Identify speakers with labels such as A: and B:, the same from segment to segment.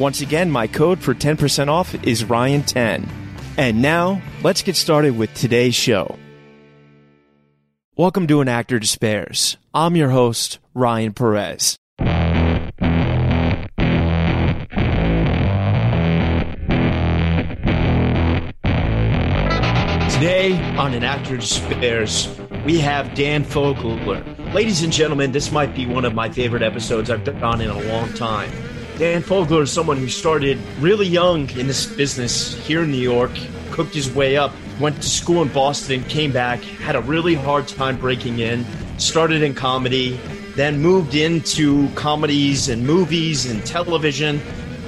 A: Once again, my code for 10% off is Ryan10. And now, let's get started with today's show. Welcome to An Actor Despairs. I'm your host, Ryan Perez. Today on An Actor Despairs, we have Dan Fogler. Ladies and gentlemen, this might be one of my favorite episodes I've done in a long time. Dan Fogler is someone who started really young in this business here in New York, cooked his way up, went to school in Boston, came back, had a really hard time breaking in, started in comedy, then moved into comedies and movies and television,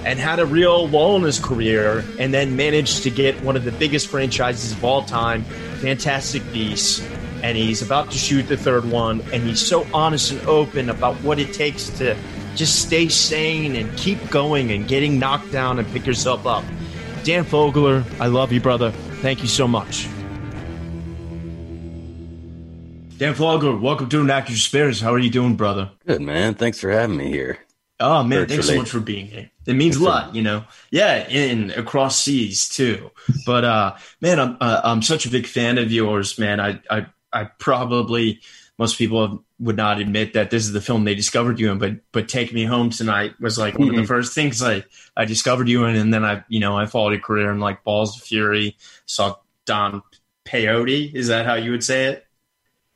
A: and had a real lull in his career, and then managed to get one of the biggest franchises of all time, Fantastic Beasts. And he's about to shoot the third one, and he's so honest and open about what it takes to just stay sane and keep going and getting knocked down and pick yourself up. Dan Fogler, I love you, brother. Thank you so much. Dan Fogler, welcome to Actor Despairs. How are you doing, brother?
B: Good, man. Thanks for having me here.
A: Oh man, Virtually. thanks so much for being here. It means a lot, you know. Yeah, in across seas too. But uh, man, I'm uh, I'm such a big fan of yours, man. I I I probably most people would not admit that this is the film they discovered you in, but but Take Me Home Tonight was like one mm-hmm. of the mm-hmm. first things I I discovered you in, and then I you know I followed your career in like Balls of Fury, saw Don Peyote. Is that how you would say it?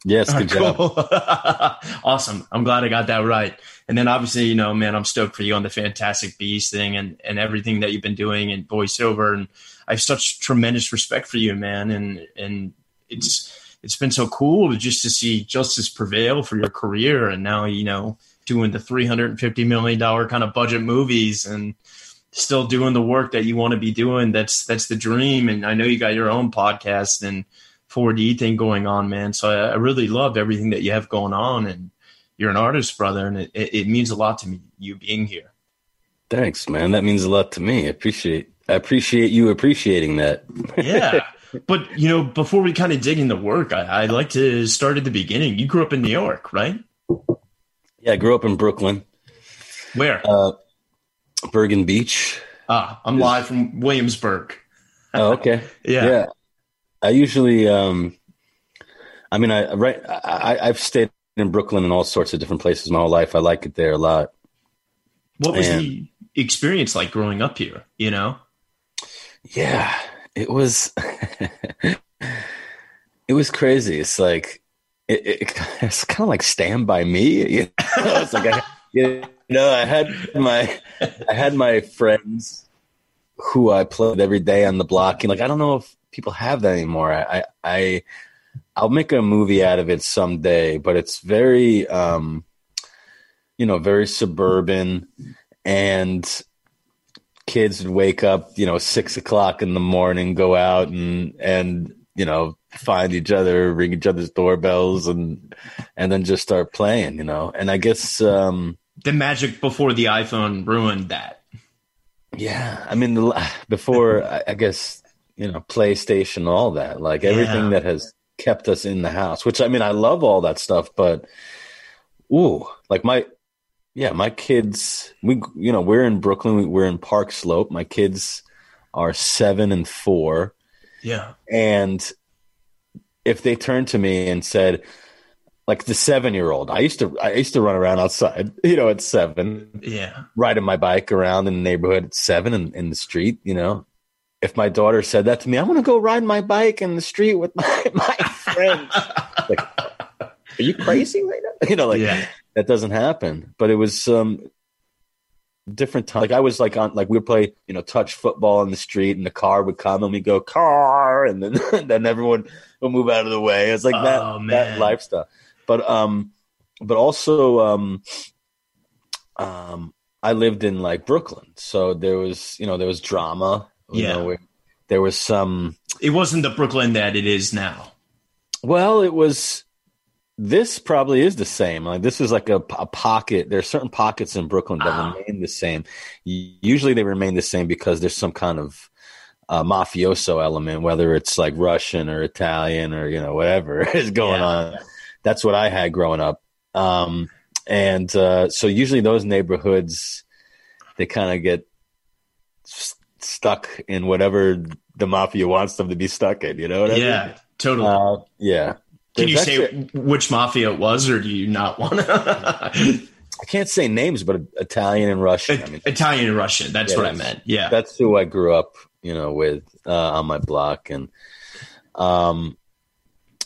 B: Yes, good
A: cool. job. awesome. I'm glad I got that right. And then obviously, you know, man, I'm stoked for you on the Fantastic Beast thing and, and everything that you've been doing and voiceover. And I have such tremendous respect for you, man. And and it's it's been so cool to just to see justice prevail for your career. And now, you know, doing the 350 million dollar kind of budget movies and still doing the work that you want to be doing. That's that's the dream. And I know you got your own podcast and 4D thing going on, man. So I, I really love everything that you have going on, and you're an artist, brother, and it, it means a lot to me you being here.
B: Thanks, man. That means a lot to me. I appreciate I appreciate you appreciating that.
A: yeah. But you know, before we kind of dig into work, I, would like to start at the beginning. You grew up in New York, right?
B: Yeah, I grew up in Brooklyn.
A: Where?
B: Uh, Bergen Beach.
A: Ah, I'm live from Williamsburg.
B: oh, okay.
A: yeah. Yeah.
B: I usually, um, I mean, I right, I, I've stayed in Brooklyn and all sorts of different places my whole life. I like it there a lot.
A: What was and, the experience like growing up here? You know?
B: Yeah, it was. it was crazy. It's like it, it, it's kind of like Stand by Me. You know? it's like I, you know, I had my I had my friends who I played every day on the block. And like I don't know if people have that anymore. I, I, I'll make a movie out of it someday, but it's very, um, you know, very suburban, and kids would wake up, you know, six o'clock in the morning, go out and and you know find each other, ring each other's doorbells, and and then just start playing, you know. And I guess um,
A: the magic before the iPhone ruined that.
B: Yeah, I mean, the, before I guess you know PlayStation, all that, like everything yeah. that has kept us in the house. Which I mean, I love all that stuff, but ooh, like my yeah, my kids. We you know we're in Brooklyn. We're in Park Slope. My kids are seven and four.
A: Yeah,
B: and if they turned to me and said, like the seven year old, I used to I used to run around outside, you know, at seven,
A: yeah,
B: riding my bike around in the neighborhood at seven and in, in the street, you know. If my daughter said that to me, I want to go ride my bike in the street with my, my friends. like, are you crazy right now? You know, like
A: yeah.
B: that doesn't happen. But it was um different time. Like I was like on like we would play, you know, touch football in the street and the car would come and we go car and then then everyone would move out of the way. It's like that
A: Oh,
B: that
A: man.
B: lifestyle. But um but also um um I lived in like Brooklyn. So there was, you know, there was drama. You
A: Yeah.
B: know, where- there was some
A: It wasn't the Brooklyn that it is now.
B: well, it was. This probably is the same. Like this is like a, a pocket. There are certain pockets in Brooklyn that
A: Ah.
B: remain the same. Usually, they remain the same because there's some kind of uh, mafioso element, whether it's like Russian or Italian or you know whatever is going
A: Yeah.
B: on. That's what I had growing up, um, and uh, so usually those neighborhoods they kind of get s- stuck in whatever the mafia wants them to be stuck in. You know what I mean?
A: Yeah, totally.
B: Uh, yeah.
A: Can you say
B: actually-
A: which mafia it was, or do you not want to?
B: I can't say names, but Italian and Russian. I mean,
A: Italian and Russian. That's
B: Yeah,
A: what I meant. Yeah.
B: that's who I grew up, you know, with uh, on my block, and um,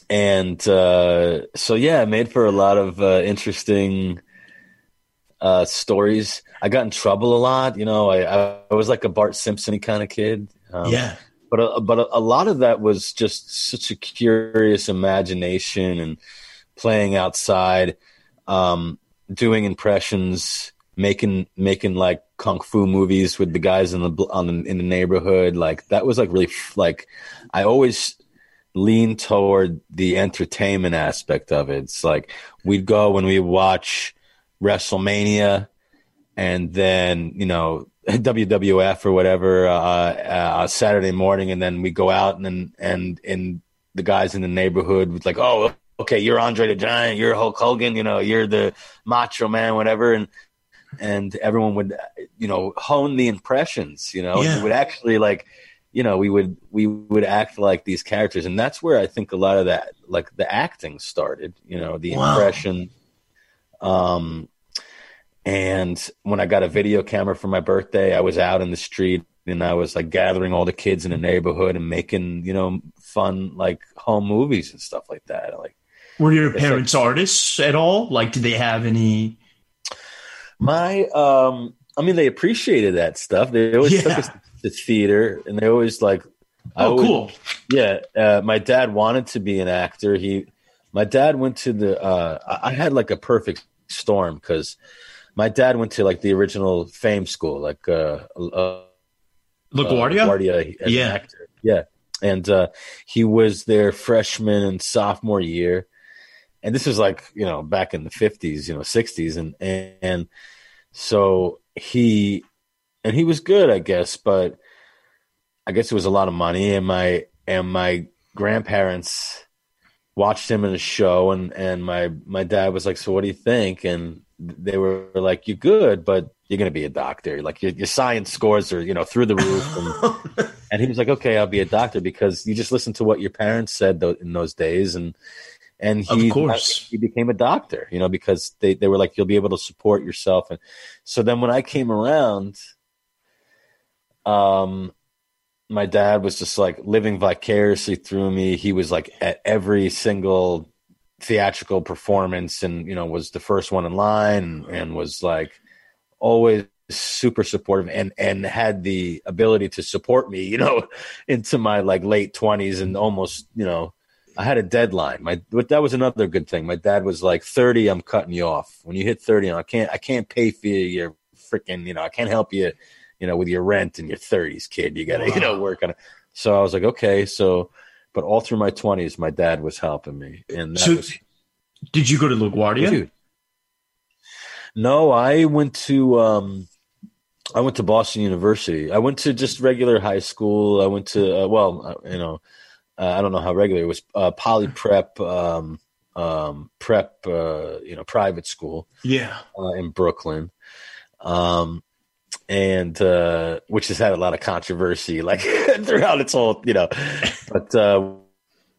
B: and uh, so yeah, it made for a lot of uh, interesting uh, stories. I got in trouble a lot, you know. I, I, I was like a Bart Simpson kind of kid. Um,
A: yeah.
B: But a, but a, a lot of that was just such a curious imagination and playing outside, um, doing impressions, making making like kung fu movies with the guys in the on the, in the neighborhood. Like that was like really like I always lean toward the entertainment aspect of it. It's like we'd go when we watch WrestleMania and then you know WWF or whatever uh, uh, Saturday morning, and then we go out and and and the guys in the neighborhood was like, oh, okay, you're Andre the Giant, you're Hulk Hogan, you know, you're the Macho Man, whatever, and and everyone would you know hone the impressions, you know,
A: Yeah.
B: we would actually like. You know, we would we would act like these characters, and that's where I think a lot of that, like the acting, started. You know, the
A: Wow.
B: impression, um, and when I got a video camera for my birthday, I was out in the street and I was like gathering all the kids in the neighborhood and making, you know, fun like home movies and stuff like that. Like
A: Were your
B: It's like-
A: parents artists at all? Like, did they have any?
B: my, um, I mean, they appreciated that stuff. They always took us to theater and they always like,
A: Oh,
B: always-
A: cool.
B: Yeah, uh, my dad wanted to be an actor. He, my dad went to the. Uh, I I had like a perfect storm because my dad went to like the original Fame School, like uh, uh,
A: LaGuardia?
B: uh, LaGuardia as
A: Yeah.
B: an actor. Yeah, and uh, he was their freshman and sophomore year, and this was like you know back in the fifties, you know sixties, And, and and so he and he was good, I guess, but I guess it was a lot of money, and my and my grandparents watched him in a show, and and my my dad was like, "So what do you think?" And they were like, "You're good, but you're going to be a doctor. Like your, your science scores are you know through the roof." And, and he was like, "Okay, I'll be a doctor because you just listen to what your parents said tho- in those days." And and he
A: Of course.
B: he became a doctor, you know, because they they were like, "You'll be able to support yourself." And so then when I came around, um my dad was just like living vicariously through me. He was like at every single theatrical performance and, you know, was the first one in line and, and was like always super supportive and, and had the ability to support me, you know, into my like late twenties and almost, you know, I had a deadline. My, but that was another good thing. My dad was like 30, I'm cutting you off. When you hit 30, I can't, I can't pay for your freaking, you know, I can't help you you know, with your rent in your 30s, kid. You got to, you know, work on it. So I was like, okay. So, but all through my 20s, my dad was helping me. And
A: So,
B: was,
A: did you go to LaGuardia?
B: dude. No, I went to, um, I went to Boston University. I went to just regular high school. I went to, uh, well, uh, you know, uh, I don't know how regular it was. Uh, poly prep, um, um, prep, uh, you know, private school
A: Yeah.
B: uh, in Brooklyn, um, and uh, which has had a lot of controversy, like throughout its whole, you know. But uh,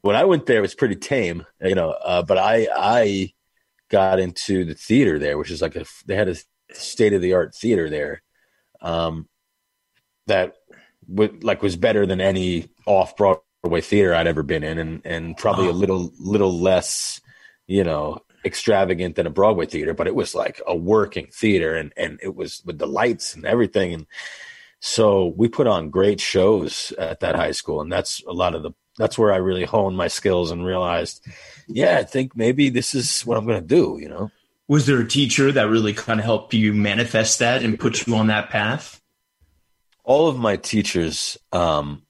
B: when I went there, it was pretty tame, you know. Uh, but I I got into the theater there, which is like a they had a state of the art theater there, um, that would like was better than any off Broadway theater I'd ever been in, and and probably a little little less, you know, extravagant than a Broadway theater, but it was like a working theater, and and it was with the lights and everything, and so we put on great shows at that high school, and that's a lot of the that's where I really honed my skills and realized, yeah, I think maybe this is what I'm going to do, you know.
A: Was there a teacher that really kind of helped you manifest that and put you on that path?
B: all of my teachers um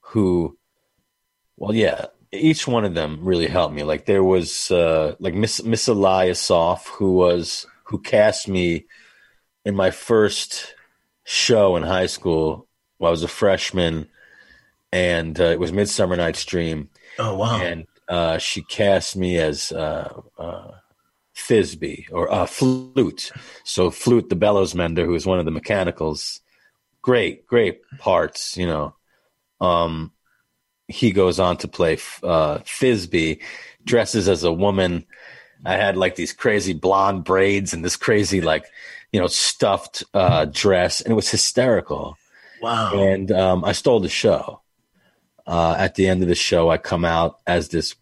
B: who well yeah each one of them really helped me like there was uh like miss miss eliasoff who was who cast me in my first show in high school while i was a freshman and uh, it was midsummer night's dream
A: Oh wow.
B: and uh, she cast me as uh, uh, Thisbe or uh, Flute. So Flute, the bellows mender, who was one of the mechanicals. Great, great parts, you know. Um, he goes on to play uh, Thisbe, dresses as a woman. I had like these crazy blonde braids and this crazy like, you know, stuffed uh, dress, and it was hysterical
A: wow.
B: and um, I stole the show. Uh, at the end of the show, I come out as this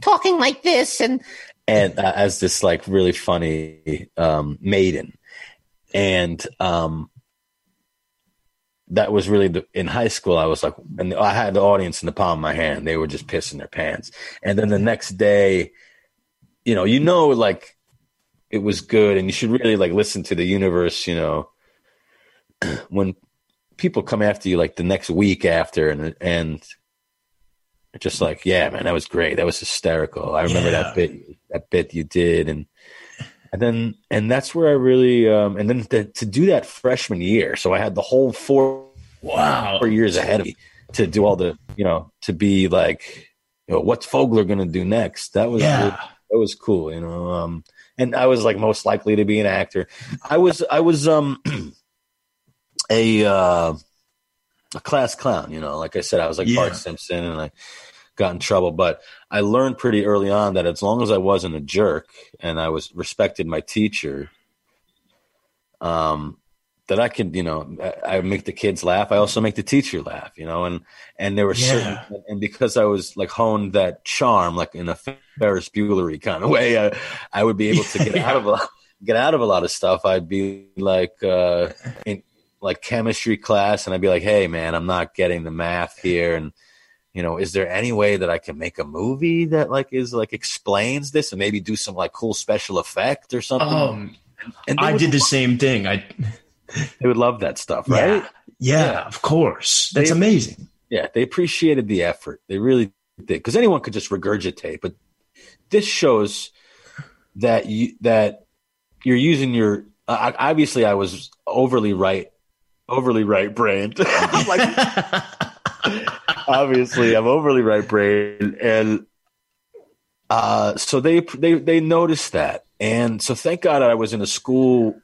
B: talking like this, and and uh, as this like really funny um, maiden, and um, that was really the, in high school. I was like, and I had the audience in the palm of my hand. They were just pissing their pants. And then the next day, you know, you know, like it was good, and you should really like listen to the universe. You know, when people come after you like the next week after and and just like yeah man that was great that was hysterical i remember
A: Yeah.
B: that bit that bit you did and and then and that's where i really um and then to, to do that freshman year so i had the whole four
A: Wow.
B: four years ahead of me to do all the you know to be like you know what's fogler gonna do next that was
A: Yeah.
B: that was cool you know um and i was like most likely to be an actor i was i was um a uh a class clown you know like i said i was like
A: Yeah.
B: bart simpson and i got in trouble but i learned pretty early on that as long as i wasn't a jerk and i was respected my teacher um that i could you know I, I make the kids laugh. I also make the teacher laugh you know and and there were
A: Yeah.
B: certain and because i was like honed that charm like in a ferris buellery kind of way i, I would be able to get out of a get out of a lot of stuff. I'd be like uh in like chemistry class and i'd be like hey man i'm not getting the math here. And you know is there any way that i can make a movie that like is like explains this and maybe do some like cool special effect or something
A: Um,
B: and
A: I did the same thing. I
B: they would love that stuff right
A: yeah, yeah,
B: Yeah.
A: of course. That's
B: They-
A: amazing.
B: yeah they appreciated the effort they really did because anyone could just regurgitate but this shows that you that you're using your uh, obviously i was overly right overly right brained like obviously i'm overly right brained and uh so they they they noticed that. And so thank god i was in a school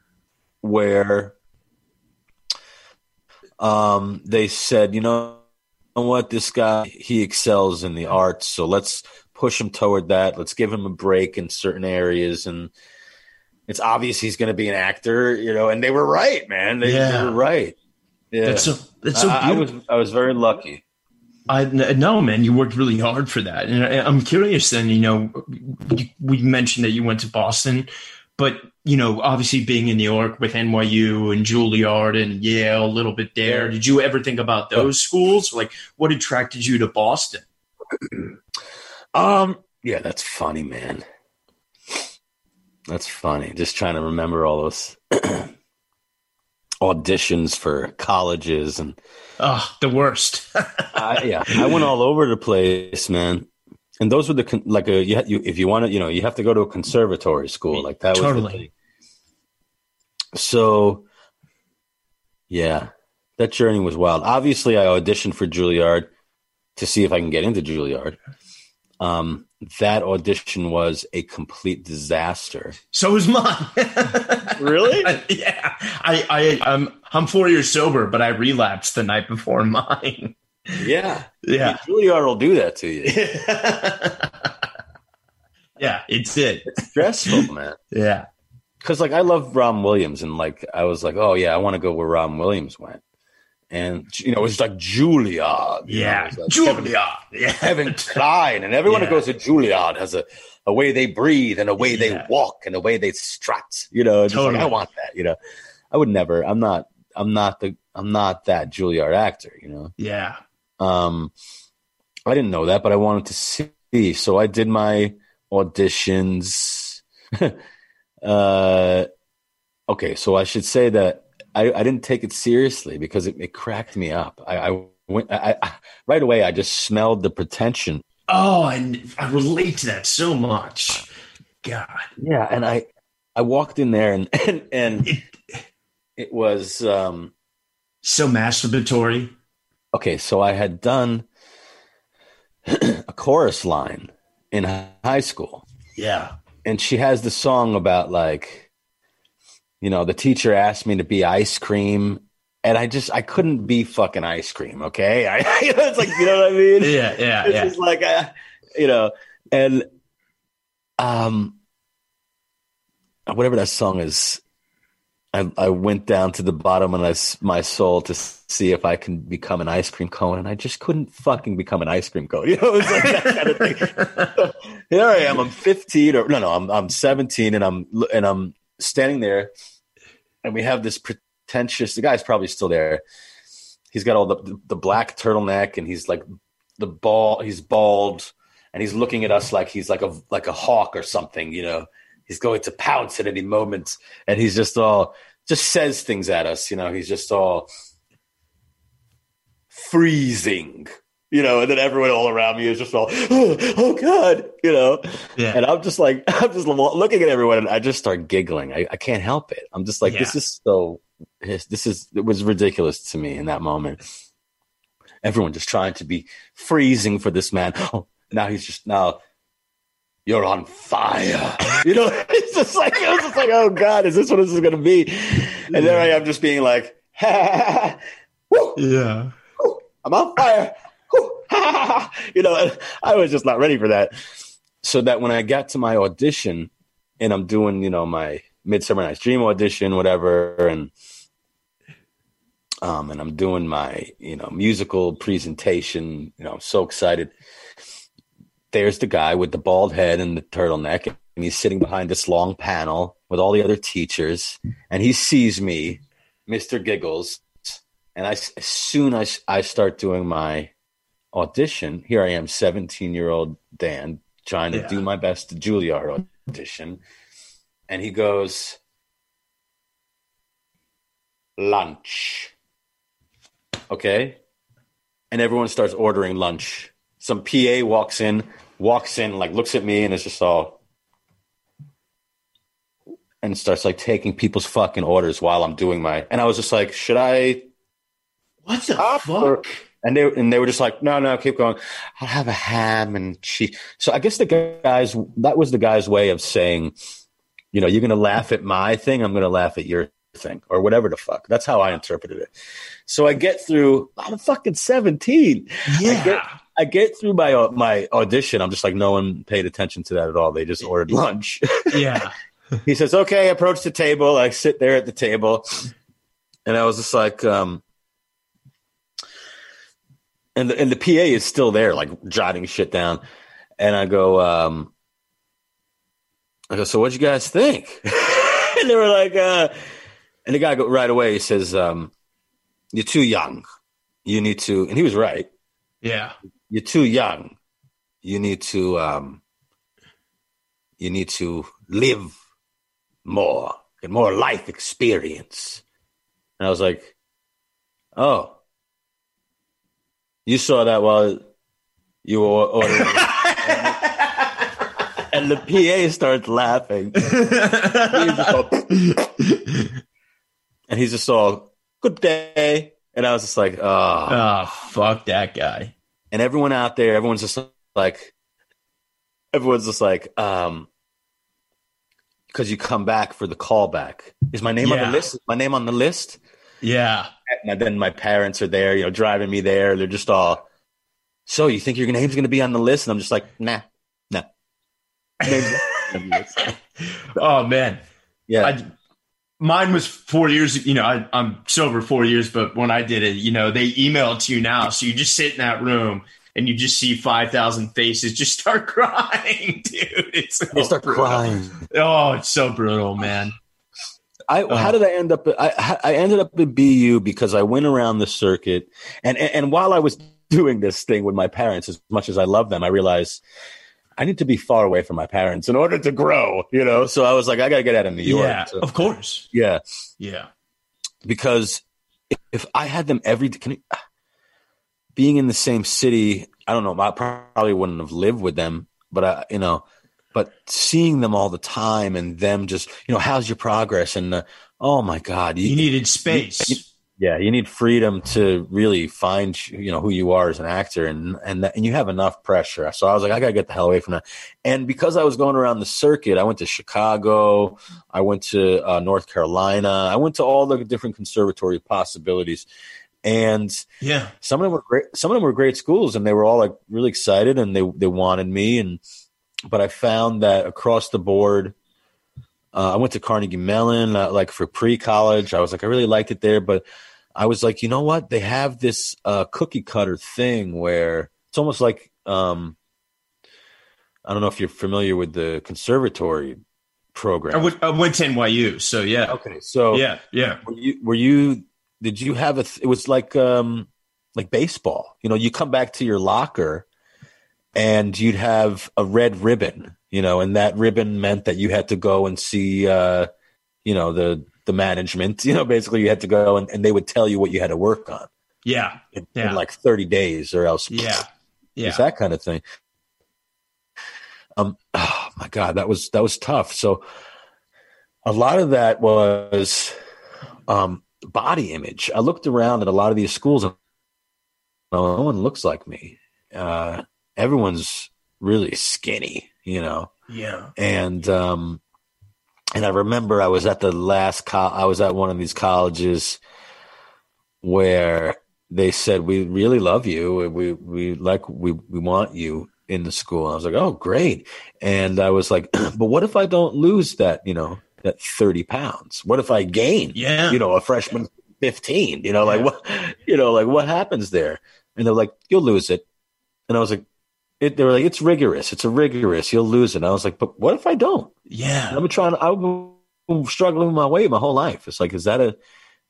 B: where um they said you know what? This guy he excels in the arts so let's push him toward that. Let's give him a break in certain areas. And it's obvious he's going to be an actor you know and they were right man. They,
A: Yeah.
B: they were right yeah
A: That's so that's so
B: I, I
A: beautiful.
B: was I was very lucky.
A: I no man, you worked really hard for that, and I, I'm curious. Then you know, you, we mentioned that you went to Boston, but you know, obviously being in New York with NYU and Juilliard and Yale, a little bit there. Did you ever think about those schools? Like, what attracted you to Boston?
B: Um, yeah, that's funny, man. That's funny. Just trying to remember all those auditions for colleges and
A: Oh, the worst.
B: I, yeah, I went all over the place, man. And those were the con- like a you, you if you want to, you know, you have to go to a conservatory school like that. Was
A: Totally.
B: So, yeah, that journey was wild. Obviously, I auditioned for Juilliard. to see if I can get into Juilliard. Um, that audition was a complete disaster.
A: So was mine.
C: Really?
A: yeah. I, I, I'm, I'm four years sober, but I relapsed the night before mine.
B: Yeah,
A: Yeah.
B: Juilliard will do that to you.
A: yeah, it did.
B: It's stressful, man.
A: Yeah.
B: Because like I love Robin Williams, and like I was like, oh yeah, I want to go where Robin Williams went, and you know it's like Juilliard.
A: Yeah.
B: it was Kevin-
A: Julia. Yeah.
B: Kevin Kline, and everyone
A: Yeah.
B: who goes to Juilliard has a, a way they breathe and a way they
A: Yeah.
B: walk and a way they strut. You know,
A: Totally.
B: like I want that. You know, I would never. I'm not. I'm not the. I'm not that Juilliard actor. You know.
A: Yeah.
B: Um, I didn't know that, but I wanted to see. So I did my auditions. uh, okay, so I should say that I, I didn't take it seriously because it, it cracked me up. I, I went I, I, right away. I just smelled the pretension.
A: Oh, and I relate to that so much. God.
B: Yeah, and I I walked in there and and, and
A: It,
B: it was um,
A: so masturbatory.
B: okay. So I had done a chorus line in high school.
A: Yeah.
B: and she has the song about like you know the teacher asked me to be ice cream and i just i couldn't be fucking ice cream okay i it's like you know what i mean
A: Yeah. Yeah.
B: it's
A: Yeah.
B: just like uh, you know and um whatever that song is I, I went down to the bottom of my- my soul to see if I can become an ice cream cone, and I just couldn't fucking become an ice cream cone. You know, it was like that kind of thing. Here I am. I'm 15, or no, no, I'm I'm 17, and I'm and I'm standing there, and we have this pretentious. The guy's probably still there. He's got all the the black turtleneck, and he's like the ball. He's bald, and he's looking at us like he's like a like a hawk or something. You know, he's going to pounce at any moment, and he's just all just says things at us. You know, he's just all freezing. You know, and then everyone all around me is just all, oh, oh God, you know.
A: Yeah.
B: And I'm just like, I'm just looking at everyone, and I just start giggling. I, I can't help it. I'm just like, this is so, this is it was ridiculous to me in that moment. Everyone just trying to be freezing for this man. Oh, now he's just now. You're on fire. You know, it's just like it was just like, oh God, is this what this is gonna be? And there I am, just being like, Woo,
A: Yeah.
B: woo, I'm on fire. You know, I was just not ready for that. So that when I got to my audition, and I'm doing, you know, my Midsummer Night's Dream audition, whatever, and um, and I'm doing my, you know, musical presentation. You know, I'm so excited. There's the guy with the bald head and the turtleneck, and he's sitting behind this long panel with all the other teachers, and he sees me, Mister Giggles, and I, as soon as I start doing my audition, here I am, 17 year old Dan, trying to
A: Yeah.
B: do my best to Juilliard audition, and he goes, lunch. Okay. And everyone starts ordering lunch. Some PA walks in, walks in, like looks at me and it's just all and starts like taking people's fucking orders while I'm doing my and I was just like, should I
A: What the fuck?
B: or- and they and they were just like, no, no, keep going. I'll have a ham and cheese. So I guess the guys that was the guy's way of saying, you know, you're gonna laugh at my thing, I'm gonna laugh at your thing, or whatever the fuck. That's how I interpreted it. So I get through. I'm fucking 17.
A: yeah.
B: get- I get through my uh, my audition. I'm just like, no one paid attention to that at all. They just ordered lunch.
A: yeah.
B: he says, "Okay." Approach the table. I sit there at the table, and I was just like, um, and the, and the PA is still there, like jotting shit down, and I go, um, I go, so what'd you guys think? and they were like, uh, and the guy go right away. He says, um, "You're too young. You need to," and he was right.
A: Yeah.
B: You're too young. You need to, um, you need to live more, get more life experience. And I was like, oh, you saw that while you were ordering. and the PA starts laughing. He's all- and he's just all, good day. And I was just like, oh,
A: Oh, fuck that guy.
B: and everyone out there, everyone's just like, everyone's just like, um, because you come back for the callback. Is my name on the list? Is my name on the list?
A: Yeah.
B: And then my parents are there, you know, driving me there. They're just all, so you think your name's going to be on the list? And I'm just like, nah, nah. Name's not on the list.
A: Oh man.
B: yeah.
A: I, mine was four years. You know, I, I'm sober four years, but when I did it, you know, they email it to you now, so you just sit in that room and you just see five thousand faces, just start crying, dude. It's so
B: they start
A: brutal.
B: crying.
A: Oh, it's so brutal, man.
B: I
A: Uh.
B: how did I end up? I I ended up at BU because I went around the circuit, and and, and while I was doing this thing with my parents, as much as I love them, I realized I need to be far away from my parents in order to grow. You know, so I was like, I got to get out of New York.
A: yeah,
B: So-
A: of course.
B: yeah,
A: Yeah,
B: because if, if I had them every can you, being in the same city, I don't know, I probably wouldn't have lived with them, but I, you know, but seeing them all the time and them just, you know, how's your progress? And uh, oh my God,
A: you needed space.
B: you- yeah, you need freedom to really find you know who you are as an actor, and and that, and you have enough pressure. So I was like, I gotta get the hell away from that. And because I was going around the circuit, I went to Chicago, I went to uh, North Carolina, I went to all the different conservatory possibilities, and
A: yeah,
B: some of them were great. Some of them were great schools, and they were all like really excited, and they they wanted me. And but I found that across the board, uh, I went to Carnegie Mellon, uh, like for pre college. I was like, I really liked it there, but I was like, you know what? They have this uh, cookie cutter thing where it's almost like um, I don't know if you're familiar with the conservatory program.
A: I went, I went to NYU, so yeah,
B: okay, so
A: yeah, yeah,
B: were you were you did you have a th- it was like um like baseball you know you come back to your locker and you'd have a red ribbon you know and that ribbon meant that you had to go and see uh you know the the management you know basically you had to go and, and they would tell you what you had to work on
A: yeah,
B: in,
A: Yeah.
B: in like 30 days or else
A: yeah, yeah.
B: it's that kind of thing. Um, oh my God, that was that was tough. So a lot of that was um, body image. I looked around at a lot of these schools, and no one looks like me. Uh, everyone's really skinny, you know.
A: yeah.
B: And um, and I remember I was at the last co- I was at one of these colleges where they said we really love you. We we like we we want you in the school. I was like oh great. And i was like but what if i don't lose that you know that 30 pounds? What if i gain
A: Yeah.
B: you know a freshman 15 you know like what you know like what happens there? And they're like you'll lose it. And i was like it, they were like it's rigorous it's a rigorous you'll lose it and i was like but what if i don't
A: Yeah.
B: I've been trying. I've been struggling with my weight my whole life. It's like, is that a?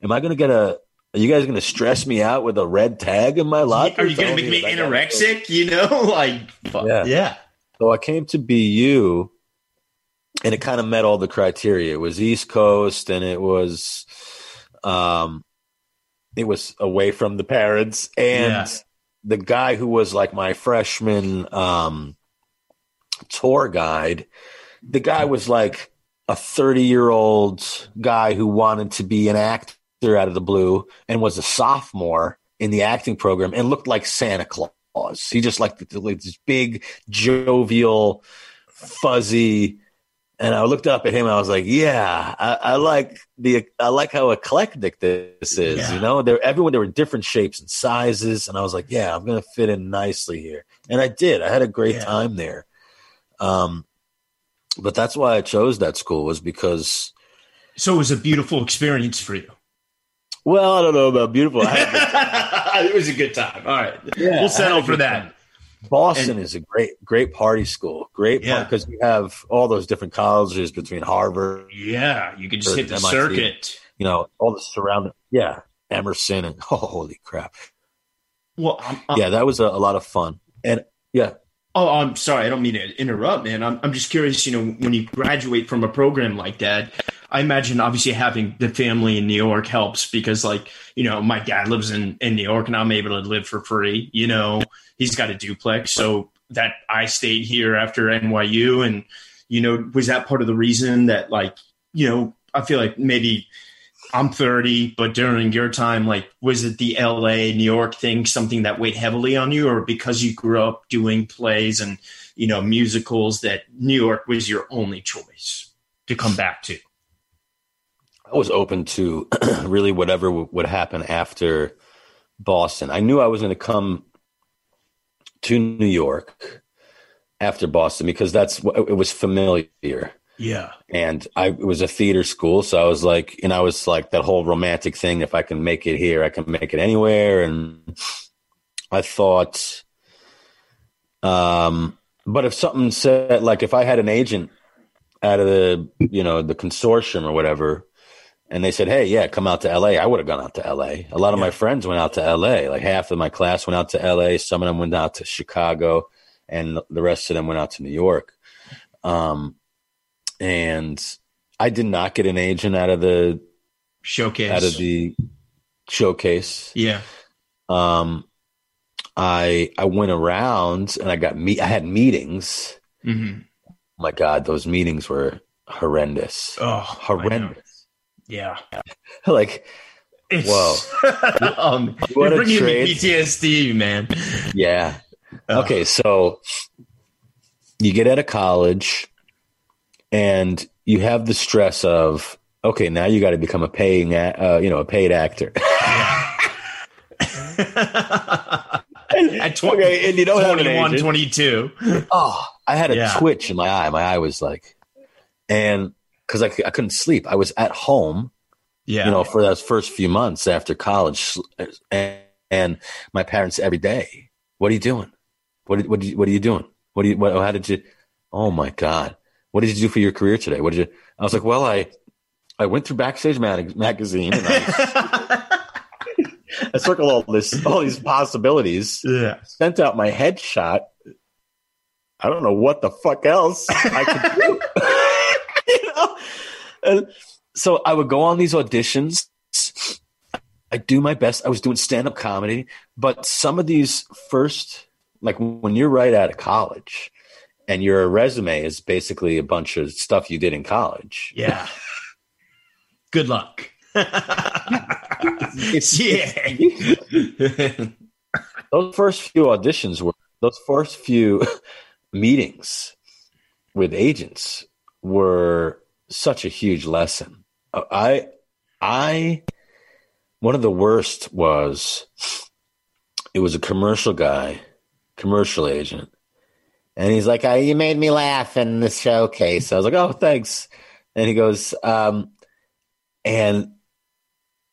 B: Am I going to get a? Are you guys going to stress me out with a red tag in my locker?
A: Are you going to make me anorexic? You know, like, fuck.
B: Yeah.
A: yeah,
B: So I came to BU, and it kind of met all the criteria. It was East Coast, and it was, um, it was away from the parents, and
A: Yeah.
B: The guy who was like my freshman um, tour guide. The guy was like a thirty-year-old guy who wanted to be an actor out of the blue, and was a sophomore in the acting program, and looked like Santa Claus. He just like, like this big, jovial, fuzzy. And I looked up at him. And I was like, "Yeah, I, I like the I like how eclectic this is.
A: Yeah.
B: You know, there everyone there were different shapes and sizes, and I was like, "Yeah, I'm gonna fit in nicely here." And I did. I had a great
A: Yeah.
B: time there. Um, but that's why I chose that school was because,
A: So it was a beautiful experience for you.
B: well, I don't know about beautiful. I had a good time.
A: it was a good time. All right,
B: Yeah,
A: we'll settle for that.
B: time. Boston is a great, great party school. Great
A: Yeah.
B: because you have all those different colleges between Harvard,
A: Yeah, you could just hit the
B: MIT.
A: circuit.
B: you know, all the surrounding. Yeah, Emerson and oh, holy crap!
A: Well, I'm, I'm,
B: Yeah, that was a, a lot of fun. And yeah,
A: Oh, I'm sorry. I don't mean to interrupt, man. I'm, I'm just curious. You know, when you graduate from a program like that, I imagine obviously having the family in New York helps because, like, you know, my dad lives in in New York, and I'm able to live for free. You know, he's got a duplex, so that I stayed here after NYU, and you know, was that part of the reason that, like, you know, I feel like maybe I'm 30, but during your time, like, was it the LA, New York thing something that weighed heavily on you, or because you grew up doing plays and, you know, musicals that New York was your only choice to come back to?
B: I was open to really whatever w- would happen after Boston. I knew I was going to come to New York after Boston because that's what it was familiar.
A: Yeah.
B: And I it was a theater school, so I was like, and I was like that whole romantic thing. If I can make it here, I can make it anywhere. And I thought, um, but if something said like if I had an agent out of the you know the consortium or whatever, and they said, "Hey, yeah, come out to L.A." I would have gone out to L.A. A lot of
A: Yeah.
B: my friends went out to L.A. Like half of my class went out to L.A. Some of them went out to Chicago, and the rest of them went out to New York. Um, and I did not get an agent out of the
A: Showcase.
B: out of the showcase.
A: yeah.
B: Um, I I went around and I got me. I had meetings.
A: hmm
B: my God, those meetings were horrendous.
A: Oh,
B: horrendous.
A: Yeah.
B: like
A: It's,
B: Whoa.
A: um,
B: You
A: you're bringing me
B: trade?
A: PTSD, man.
B: Yeah.
A: Oh.
B: Okay, so you get out of college and you have the stress of okay, now you got to become a paying, uh, you know, a paid actor.
A: At 20,
B: Okay, and you don't have an
A: 21,
B: agent.
A: 22.
B: oh, I had a
A: Yeah.
B: twitch in my eye. My eye was like, and because I, I couldn't sleep, I was at home,
A: Yeah.
B: you know, for those first few months after college, and, and my parents every day, what are you doing? What what what are you doing? What do you what, how did you? Oh my god, what did you do for your career today? What did you? I was like, well, I I went through Backstage mag- magazine and I, I circled all this all these possibilities.
A: yeah.
B: Sent out my headshot. I don't know what the fuck else I could do. you know? And so I would go on these auditions. I do my best. I was doing stand up comedy, but some of these first, like when you're right out of college and your resume is basically a bunch of stuff you did in college.
A: Yeah. Good luck.
B: It's,
A: yeah.
B: those first few auditions were those first few meetings with agents were such a huge lesson. Uh, I I one of the worst was it was a commercial guy, commercial agent. And he's like, oh, you made me laugh in the showcase. I was like, oh, thanks. And he goes, um, and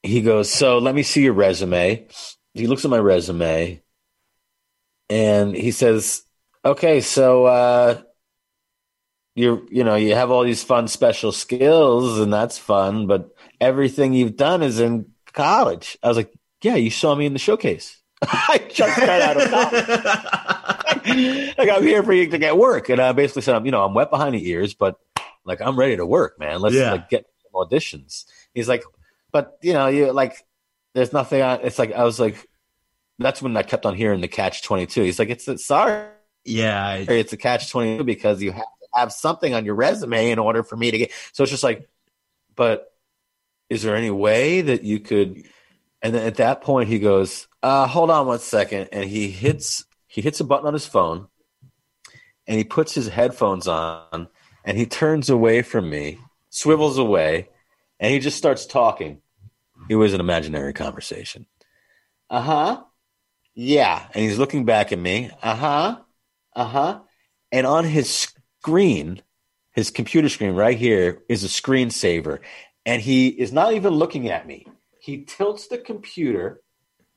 B: he goes, so let me see your resume. He looks at my resume and he says, okay, so, uh, you're, you know, you have all these fun special skills and that's fun, but everything you've done is in college. I was like, yeah, you saw me in the showcase. I just got out of college. like I'm here for you to get work. And I basically said, I'm, you know, I'm wet behind the ears, but like I'm ready to work, man. Let's
A: Yeah.
B: like get some auditions. He's like, but you know, you like, there's nothing on. It's like I was like, that's when I kept on hearing the catch twenty two. He's like, it's a sorry,
A: yeah. I-
B: it's a catch twenty two because you have to have something on your resume in order for me to get. So it's just like, but is there any way that you could? And then at that point, he goes, uh, "Hold on one second. and he hits he hits a button on his phone, and he puts his headphones on, and he turns away from me, swivels away, and he just starts talking. It was an imaginary conversation. Uh huh. Yeah, and he's looking back at me. Uh huh. Uh huh. And on his screen, his computer screen right here is a screensaver, and he is not even looking at me. He tilts the computer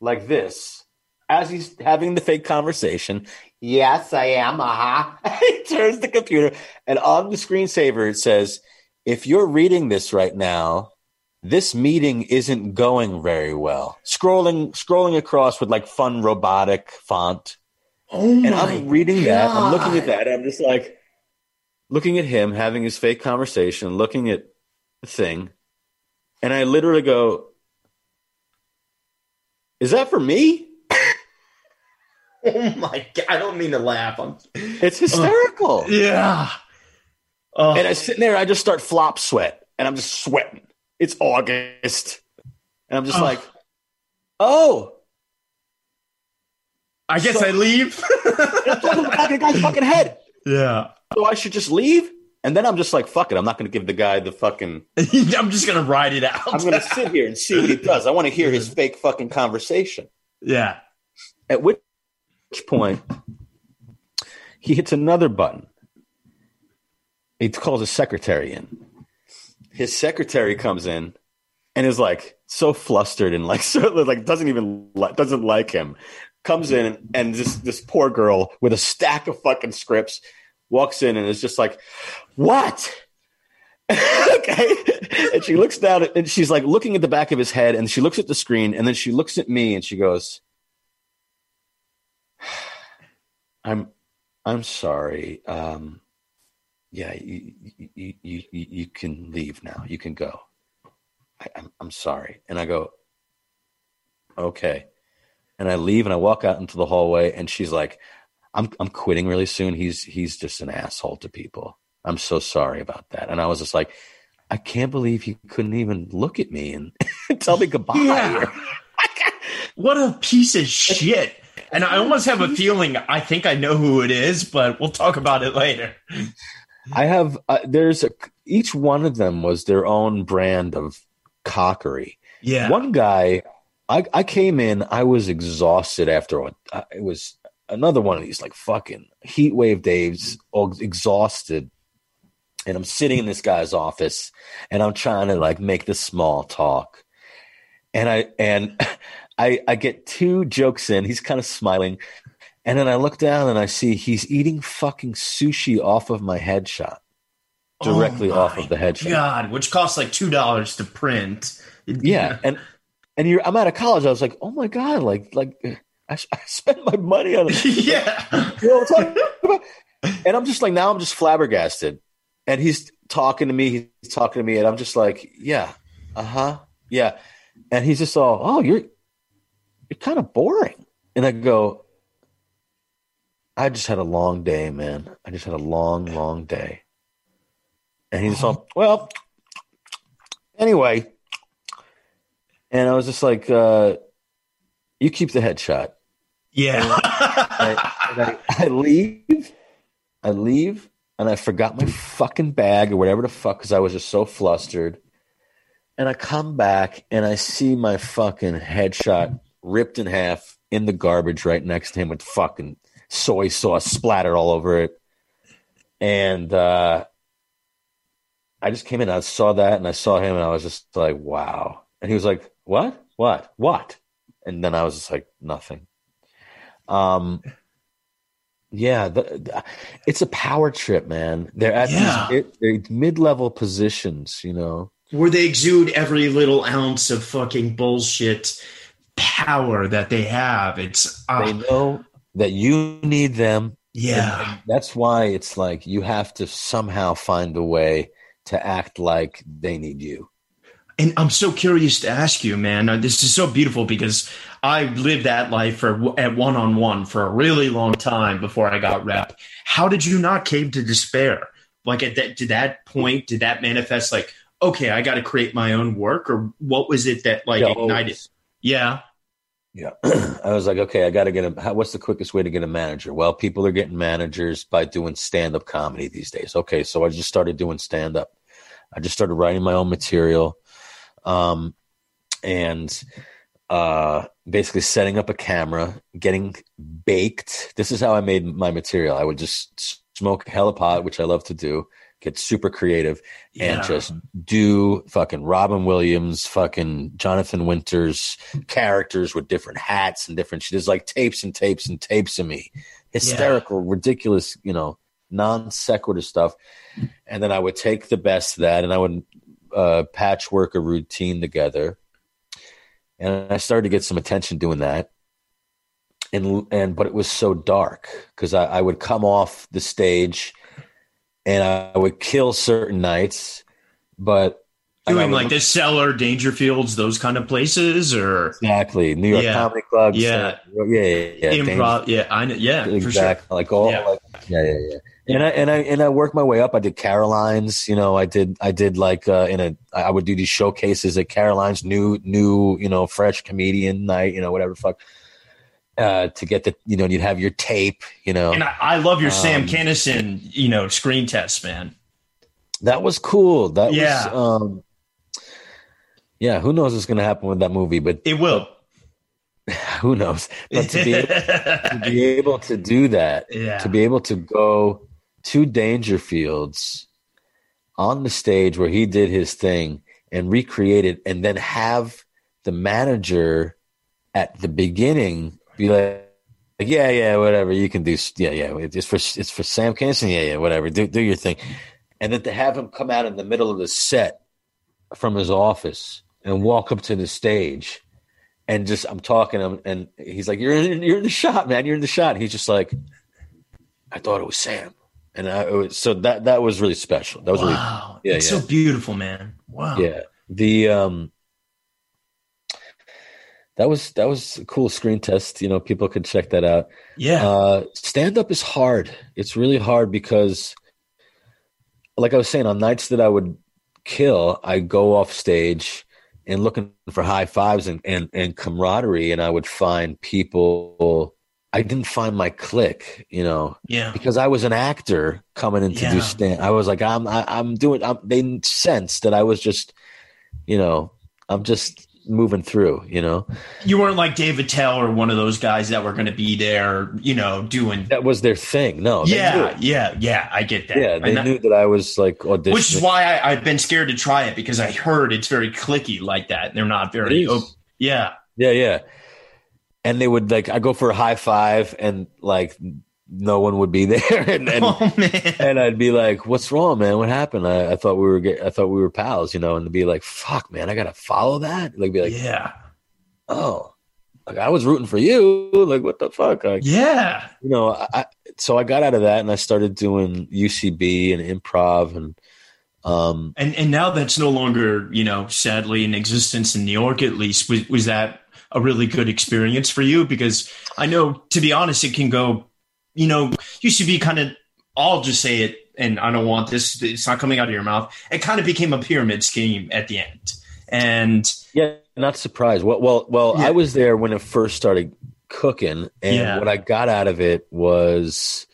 B: like this as he's having the fake conversation. Yes, I am. Uh huh. he turns the computer, and on the screensaver it says, "If you're reading this right now." This meeting isn't going very well. Scrolling, scrolling across with like fun robotic font,
A: oh
B: and I'm reading that. I'm looking at that. I'm just like looking at him having his fake conversation, looking at the thing, and I literally go, "Is that for me?"
A: Oh my god! I don't mean to laugh. I'm,
B: It's hysterical.
A: Oh, yeah. Oh,
B: And I sit there, I just start flop sweat, and I'm just sweating. it's August. And I'm just oh. like, oh.
A: I guess so, I leave.
B: I'm talking about the guy's fucking head.
A: Yeah.
B: So I should just leave? And then I'm just like, fuck it. I'm not going to give the guy the fucking.
A: I'm just going to ride it out.
B: I'm going to sit here and see what he does. I want to hear his fake fucking conversation.
A: Yeah.
B: At which point, he hits another button. He calls his secretary in. His secretary comes in and is like so flustered and like so like doesn't even doesn't like him. Comes in and this this poor girl with a stack of fucking scripts walks in and is just like, "What?" okay. And she looks down and she's like looking at the back of his head and she looks at the screen and then she looks at me and she goes, I'm I'm sorry. Um, yeah, you, you, you, you can leave now. You can go. I, I'm, I'm sorry. And I go, okay. And I leave and I walk out into the hallway and she's like, I'm, I'm quitting really soon. He's, he's just an asshole to people. I'm so sorry about that. And I was just like, I can't believe he couldn't even look at me and tell me goodbye. Yeah.
A: what a piece of shit. And I almost have a feeling I think I know who it is, but we'll talk about it later.
B: I have uh, there's a, each one of them was their own brand of cockery.
A: Yeah.
B: One guy, I I came in, I was exhausted after uh, it was another one of these like fucking heat wave days, exhausted. And I'm sitting in this guy's office and I'm trying to like make the small talk. And I and I, I get two jokes in. He's kind of smiling. And then I look down and I see he's eating fucking sushi off of my headshot. Directly oh off of the headshot.
A: God, which costs like two dollars to print.
B: Yeah. And and you're I'm out of college. I was like, oh my God, like like I, I spent my money on it.
A: yeah.
B: You know what I'm talking about? And I'm just like now I'm just flabbergasted. And he's talking to me, he's talking to me, and I'm just like, yeah, uh-huh. Yeah. And he's just all, oh, you're you're kind of boring. And I go, I just had a long day, man. I just had a long, long day. And he's all, well, anyway. And I was just like, uh, you keep the headshot.
A: Yeah.
B: I, I, I, leave. I leave and I forgot my fucking bag or whatever the fuck because I was just so flustered. And I come back and I see my fucking headshot ripped in half in the garbage right next to him with fucking soy sauce splattered all over it. And uh, I just came in, I saw that, and I saw him, and I was just like, wow. And he was like, what? What? What? And then I was just like, nothing. Um, yeah, the, the, it's a power trip, man. They're at yeah. these mid-level positions, you know,
A: where they exude every little ounce of fucking bullshit power that they have. It's
B: uh, they know that you need them.
A: Yeah,
B: that's why it's like you have to somehow find a way to act like they need you.
A: And I'm so curious to ask you, man. This is so beautiful because I lived that life for at one on one for a really long time before I got rep. How did you not cave to despair? Like at that, to that point, did that manifest like, okay, I got to create my own work, or what was it that like yeah, ignited? Yeah.
B: Yeah. I was like, okay, I got to get a, what's the quickest way to get a manager? Well, people are getting managers by doing stand up comedy these days. Okay. So I just started doing stand up. I just started writing my own material. Um, and, uh, basically setting up a camera, getting baked. This is how I made my material. I would just smoke hella pot, which I love to do, get super creative yeah. and just do fucking Robin Williams, fucking Jonathan Winters characters with different hats and different. Shit. There's like tapes and tapes and tapes of me, hysterical, yeah. ridiculous, you know, non sequitur stuff. And then I would take the best of that and I would uh, patchwork a routine together. And I started to get some attention doing that and and but it was so dark because I, I, would come off the stage and I would kill certain nights, but
A: doing like the cellar, Dangerfields, those kind of places, or
B: exactly New York
A: Yeah.
B: Comedy Clubs.
A: Yeah.
B: yeah, yeah, yeah.
A: improv. Yeah, I know. Yeah, for sure.
B: exactly. Like all,
A: Yeah.
B: like yeah, yeah, yeah. And I and I and I worked my way up. I did Caroline's. You know, I did I did like uh, in a I would do these showcases at Caroline's new new you know fresh comedian night. You know whatever fuck. Uh, to get the you know you'd have your tape. You know
A: And I, I love your Sam
B: Um,
A: Kinison, you know, screen test, man.
B: that was cool. That
A: Yeah.
B: was um. Yeah, who knows what's going to happen with that movie? But
A: It will.
B: who knows? But to be to be able to do that,
A: yeah.
B: to be able to go to Dangerfields on the stage where he did his thing and recreate it, and then have the manager at the beginning be like, "Yeah, yeah, whatever you can do. Yeah, yeah, it's for it's for Sam Kinison. Yeah, yeah, whatever. Do do your thing." And then to have him come out in the middle of the set from his office and walk up to the stage and just I'm talking him and he's like, You're in you're in the shot, man, you're in the shot. And he's just like, I thought it was Sam. And I it was, so that that was really special. That was
A: wow.
B: Yeah,
A: it's
B: yeah.
A: so beautiful, man. Wow.
B: yeah. The um that was that was a cool screen test. You know, people could check that out.
A: Yeah.
B: Uh, stand up is hard. It's really hard because, like I was saying, on nights that I would kill, I go off stage and looking for high fives and, and, and camaraderie, and I would find people. I didn't find my clique, you know,
A: yeah.
B: because I was an actor coming in to
A: Yeah.
B: do stand. I was like, I'm, I, I'm doing. I'm, they sensed that I was just, you know, I'm just moving through, you know.
A: You weren't like Dave Attell or one of those guys that were going to be there, you know, doing.
B: That was their thing. No,
A: yeah, yeah, yeah. I get that.
B: yeah, they
A: And
B: knew that I was like auditioning.
A: Which is why I, I've been scared to try it because I heard it's very clicky like that. They're not very. Op- yeah.
B: Yeah, yeah. And they would like I go for a high five and like no one would be there and and,
A: oh
B: and I'd be like, "What's wrong, man? What happened? I, I thought we were get, I thought we were pals, you know." And to be like, "Fuck, man, I gotta follow that." Like, be like,
A: yeah.
B: "Oh, like I was rooting for you. Like, what the fuck?" Like,
A: Yeah.
B: you know, I, I so I got out of that and I started doing UCB and improv and um
A: And and now that's no longer, you know, sadly in existence in New York at least. Was was that a really good experience for you? Because I know, to be honest, it can go, you know, used to be kind of. I'll just say it, and I don't want this. It's not coming out of your mouth. It kind of became a pyramid scheme at the end, and
B: Yeah, not surprised. Well, well, well.
A: Yeah.
B: I was there when it first started cooking, and
A: Yeah.
B: what I got out of it was,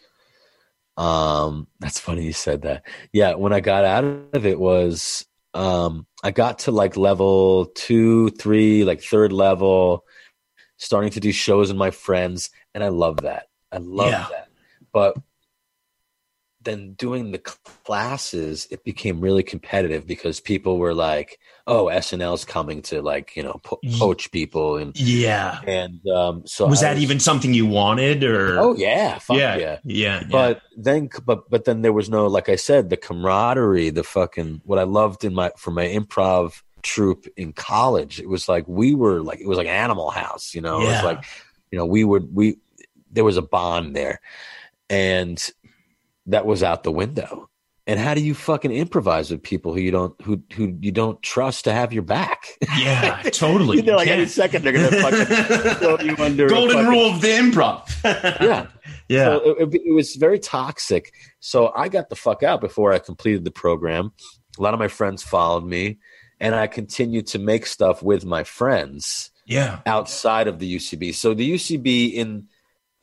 B: um, that's funny you said that. Yeah, when I got out of it was, um, I got to like level two, three, like third level, starting to do shows with my friends, and I love that. I love
A: Yeah.
B: that. But then doing the classes, it became really competitive because people were like, "Oh, SNL's coming to like you know po- poach people," and
A: yeah,
B: and um, so
A: was
B: I
A: that even something you wanted, or
B: Oh yeah, fuck
A: yeah,
B: yeah.
A: yeah, yeah,
B: But then, but but then there was no, like I said, the camaraderie, the fucking what I loved in my for my improv troupe in college. It was like we were like it was like Animal House, you know. It was like you know we would we there was a bond there, and that was out the window. And how do you fucking improvise with people who you don't who who you don't trust to have your back?
A: yeah, totally.
B: you know, like
A: You
B: any second they're gonna fucking throw you under.
A: Golden
B: fucking-
A: rule of the improv.
B: Yeah,
A: yeah,
B: So it, it, it was very toxic. So I got the fuck out before I completed the program. A lot of my friends followed me, and I continued to make stuff with my friends
A: yeah,
B: outside of the UCB. So the UCB in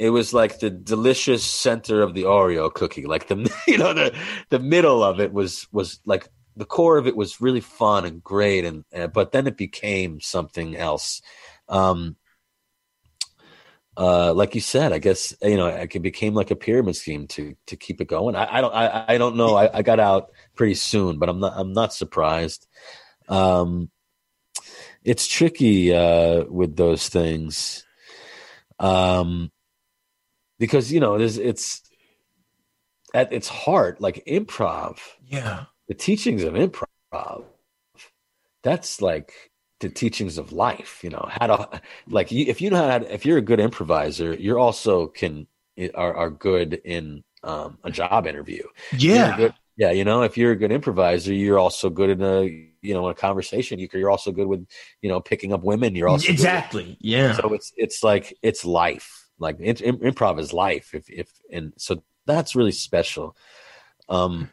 B: it was like the delicious center of the Oreo cookie. Like the you know the the middle of it was was like the core of it was really fun and great, and uh, but then it became something else. Um, uh, like you said, I guess you know it became like a pyramid scheme to to keep it going. I, I don't I, I don't know. I, I got out pretty soon, but I'm not I'm not surprised. Um, it's tricky uh, with those things, um, because you know there's it's at its heart like improv.
A: yeah,
B: The teachings of improv. That's like the teachings of life. You know how to like you, if you know how to, if you're a good improviser, you're also can are are good in um, a job interview.
A: Yeah.
B: good- yeah, you know, if you're a good improviser, you're also good in a you know in a conversation you you're also good with you know picking up women you're also good
A: exactly. Yeah.
B: so it's it's like it's life like improv is life if if and so that's really special. Um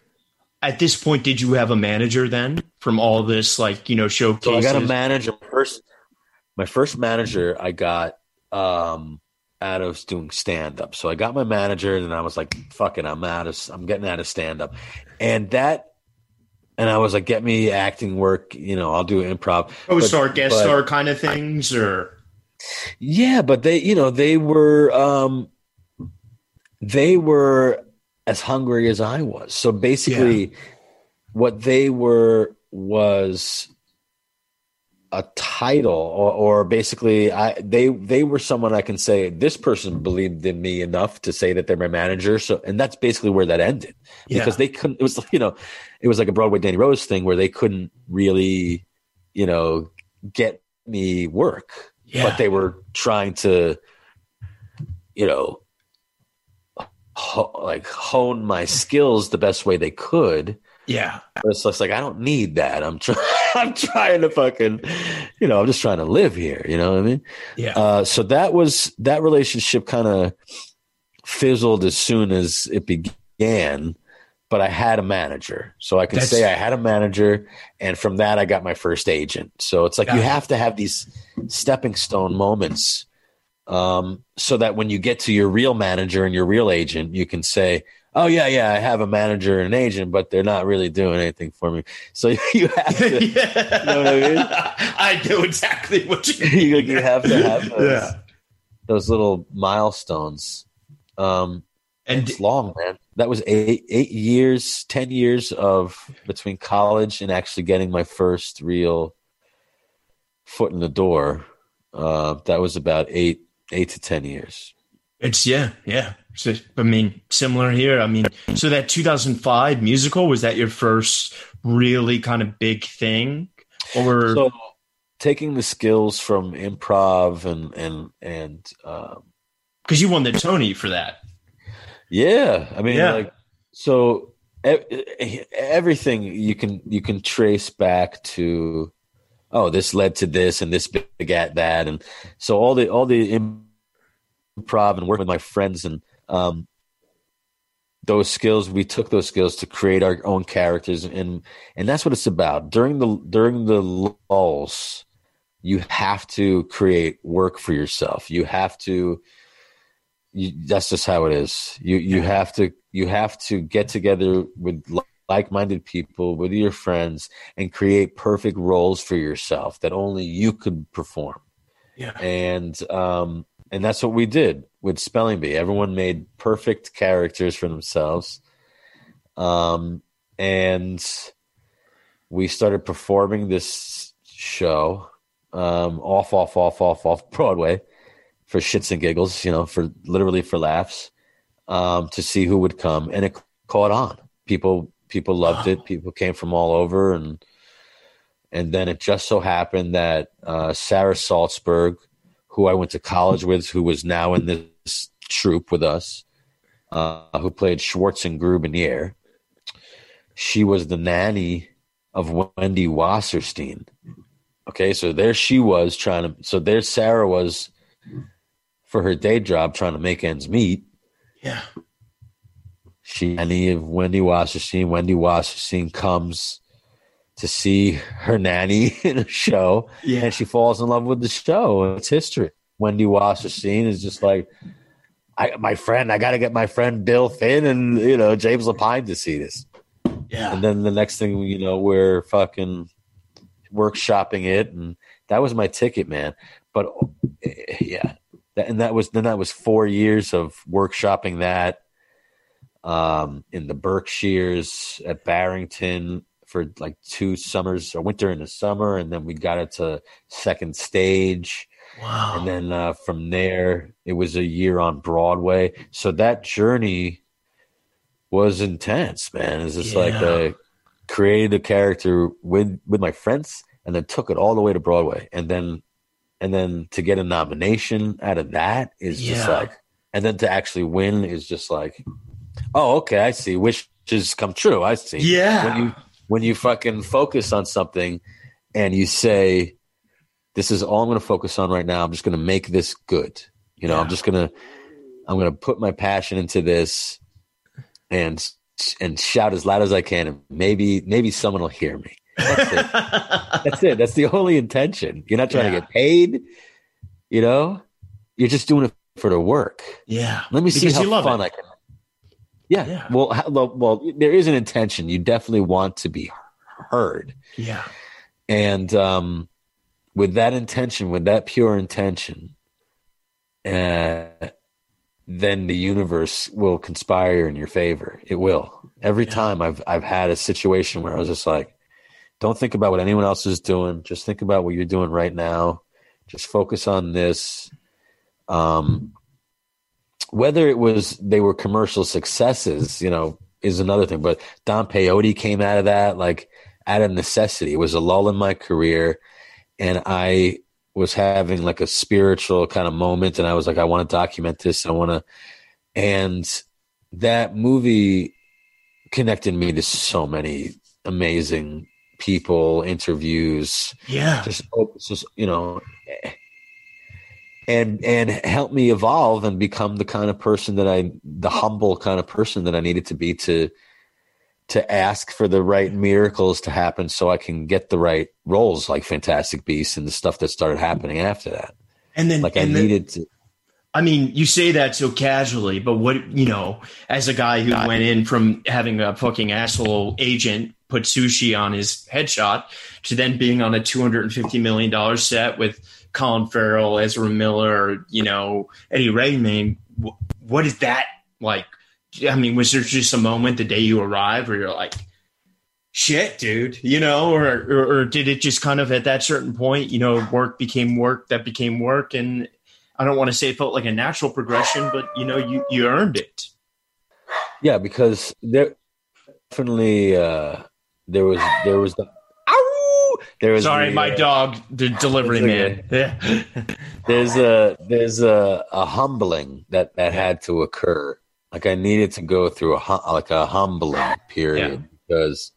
A: At this point, did you have a manager then from all this, like you know,
B: so i got a manager. First my first manager i got um out of doing stand up so i got my manager and i was like fucking i'm out of i'm getting out of stand up and that and i was like get me acting work you know i'll do improv.
A: Co-star,
B: But-
A: guest star kind of things, or
B: Yeah, but they, you know, they were um they were as hungry as I was. So basically what they were was a title or, or basically I they they were someone I can say this person believed in me enough to say that they're my manager. So and that's basically where that ended. Because they couldn't it was you know, it was like a Broadway Danny Rose thing where they couldn't really, you know, get me work
A: yeah,
B: but they were trying to you know ho- like hone my skills the best way they could.
A: Yeah,
B: but it's just like i don't need that. I'm trying i'm trying to fucking you know i'm just trying to live here. You know what i mean?
A: Yeah,
B: uh, so that was that relationship kind of fizzled as soon as it began but i had a manager so i can
A: That's-
B: say i had a manager and from that i got my first agent so it's like you have to have these stepping stone moments um, so that when you get to your real manager and your real agent you can say oh yeah yeah i have a manager and an agent but they're not really doing anything for me so you have to
A: yeah.
B: know what I mean?
A: I know exactly what you
B: you,
A: mean.
B: you have to have those,
A: Yeah.
B: those little milestones. Um,
A: And
B: it's long, man. That was eight eight years, ten years of between college and actually getting my first real foot in the door. Uh, that was about eight eight to ten years.
A: It's yeah, yeah. So, I mean, similar here. I mean, so that 2005 musical was that your first really kind of big thing, or
B: So taking the skills from improv and and and um,
A: because you won the Tony for that?
B: Yeah, I mean,
A: Yeah.
B: like, so everything you can you can trace back to, oh, this led to this, and this begat that, and so all the all the improv and working with my friends and um, those skills, we took those skills to create our own characters, and and that's what it's about. During the during the lulls, you have to create work for yourself. You have to you, that's just how it is. You you have to you have to get together with like-minded people, with your friends, and create perfect roles for yourself that only you could perform.
A: Yeah,
B: And um and that's what we did with Spelling Bee. Everyone made perfect characters for themselves. Um and we started performing this show um off off off off off Broadway for shits and giggles, you know, for literally for laughs, um, to see who would come, and it caught on. People people loved it. People came from all over, and and then it just so happened that uh, Sarah Saltzberg, who I went to college with, who was now in this troupe with us, uh, who played Schwartz and Grubinier, she was the nanny of Wendy Wasserstein. Okay, so there she was trying to. So there Sarah was for her day job trying to make ends meet.
A: yeah,
B: She nanny of Wendy Wasserstein. Wendy Wasserstein comes to see her nanny in a show,
A: yeah.
B: and she falls in love with the show. It's history. Wendy Wasserstein is just like, I, my friend. I got to get my friend Bill Finn and you know James Lapine to see this.
A: yeah.
B: And then the next thing you know, we're fucking workshopping it, and that was my ticket, man. But eh, yeah, that, and that was then that was four years of workshopping that um, in the Berkshires at Barrington for like two summers, a winter and a summer, and then we got it to second stage,
A: Wow.
B: and then uh, from there it was a year on Broadway. So that journey was intense, man. It's just like
A: Yeah.
B: a created a character with with my friends and then took it all the way to Broadway. And then and then to get a nomination out of that is just
A: Yeah.
B: like and then to actually win is just like oh okay, I see. Wishes come true. I see.
A: yeah.
B: When you when you fucking focus on something and you say, "This is all I'm going to focus on right now. I'm just going to make this good." You know,
A: Yeah.
B: I'm just gonna I'm gonna put my passion into this and and shout as loud as I can, and maybe maybe someone will hear me. That's it. That's it. That's the only intention. You're not trying
A: Yeah.
B: to get paid. You know, you're just doing it for the work.
A: yeah.
B: Let me see
A: Because
B: how fun
A: it.
B: I can. Yeah.
A: Yeah.
B: Well, how, well, well, there is an intention. You definitely want to be heard,
A: Yeah.
B: and um, with that intention, with that pure intention, uh, then the universe will conspire in your favor. It will. Every
A: Yeah.
B: time I've I've had a situation where I was just like, don't think about what anyone else is doing. Just think about what you're doing right now. Just focus on this. Um, whether it was they were commercial successes, you know, is another thing. But Don Peyote came out of that like out of necessity. It was a lull in my career, and I was having like a spiritual kind of moment, and I was like, I want to document this. I want to, and that movie connected me to so many amazing people, interviews,
A: Yeah.
B: just, just you know, and and help me evolve and become the kind of person that I, the humble kind of person that I needed to be to to ask for the right miracles to happen so I can get the right roles like Fantastic Beasts and the stuff that started happening after that.
A: And then,
B: Like I
A: then-
B: needed to.
A: I mean, you say that so casually, but what you know, as a guy who went in from having a fucking asshole agent put sushi on his headshot to then being on a two hundred and fifty million dollar set with Colin Farrell, Ezra Miller, you know, Eddie Redmayne. What is that like? I mean, was there just a moment the day you arrived where you're like, "Shit, dude," you know, or, or or did it just kind of at that certain point, you know, work became work that became work, and I don't want to say it felt like a natural progression, but you know, you you earned it.
B: Yeah, because there definitely uh, there was there was the Ow! there was
A: Sorry,
B: the,
A: my
B: uh,
A: dog, the delivery man. Yeah.
B: there's a there's a, a humbling that that had to occur like i needed to go through a like a humbling period because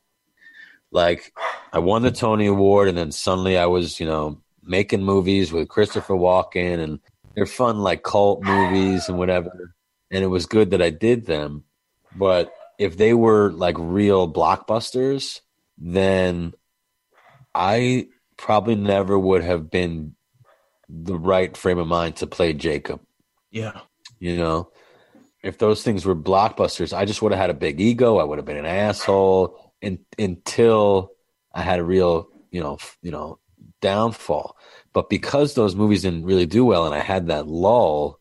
B: like i won the tony award and then suddenly i was you know making movies with christopher walken and they're fun like cult movies and whatever and it was good that i did them but if they were like real blockbusters then i probably never would have been the right frame of mind to play Jacob.
A: yeah.
B: You know, if those things were blockbusters, I just would have had a big ego. I would have been an asshole in, until I had a real, you know, you know, downfall. But because those movies didn't really do well, and I had that lull,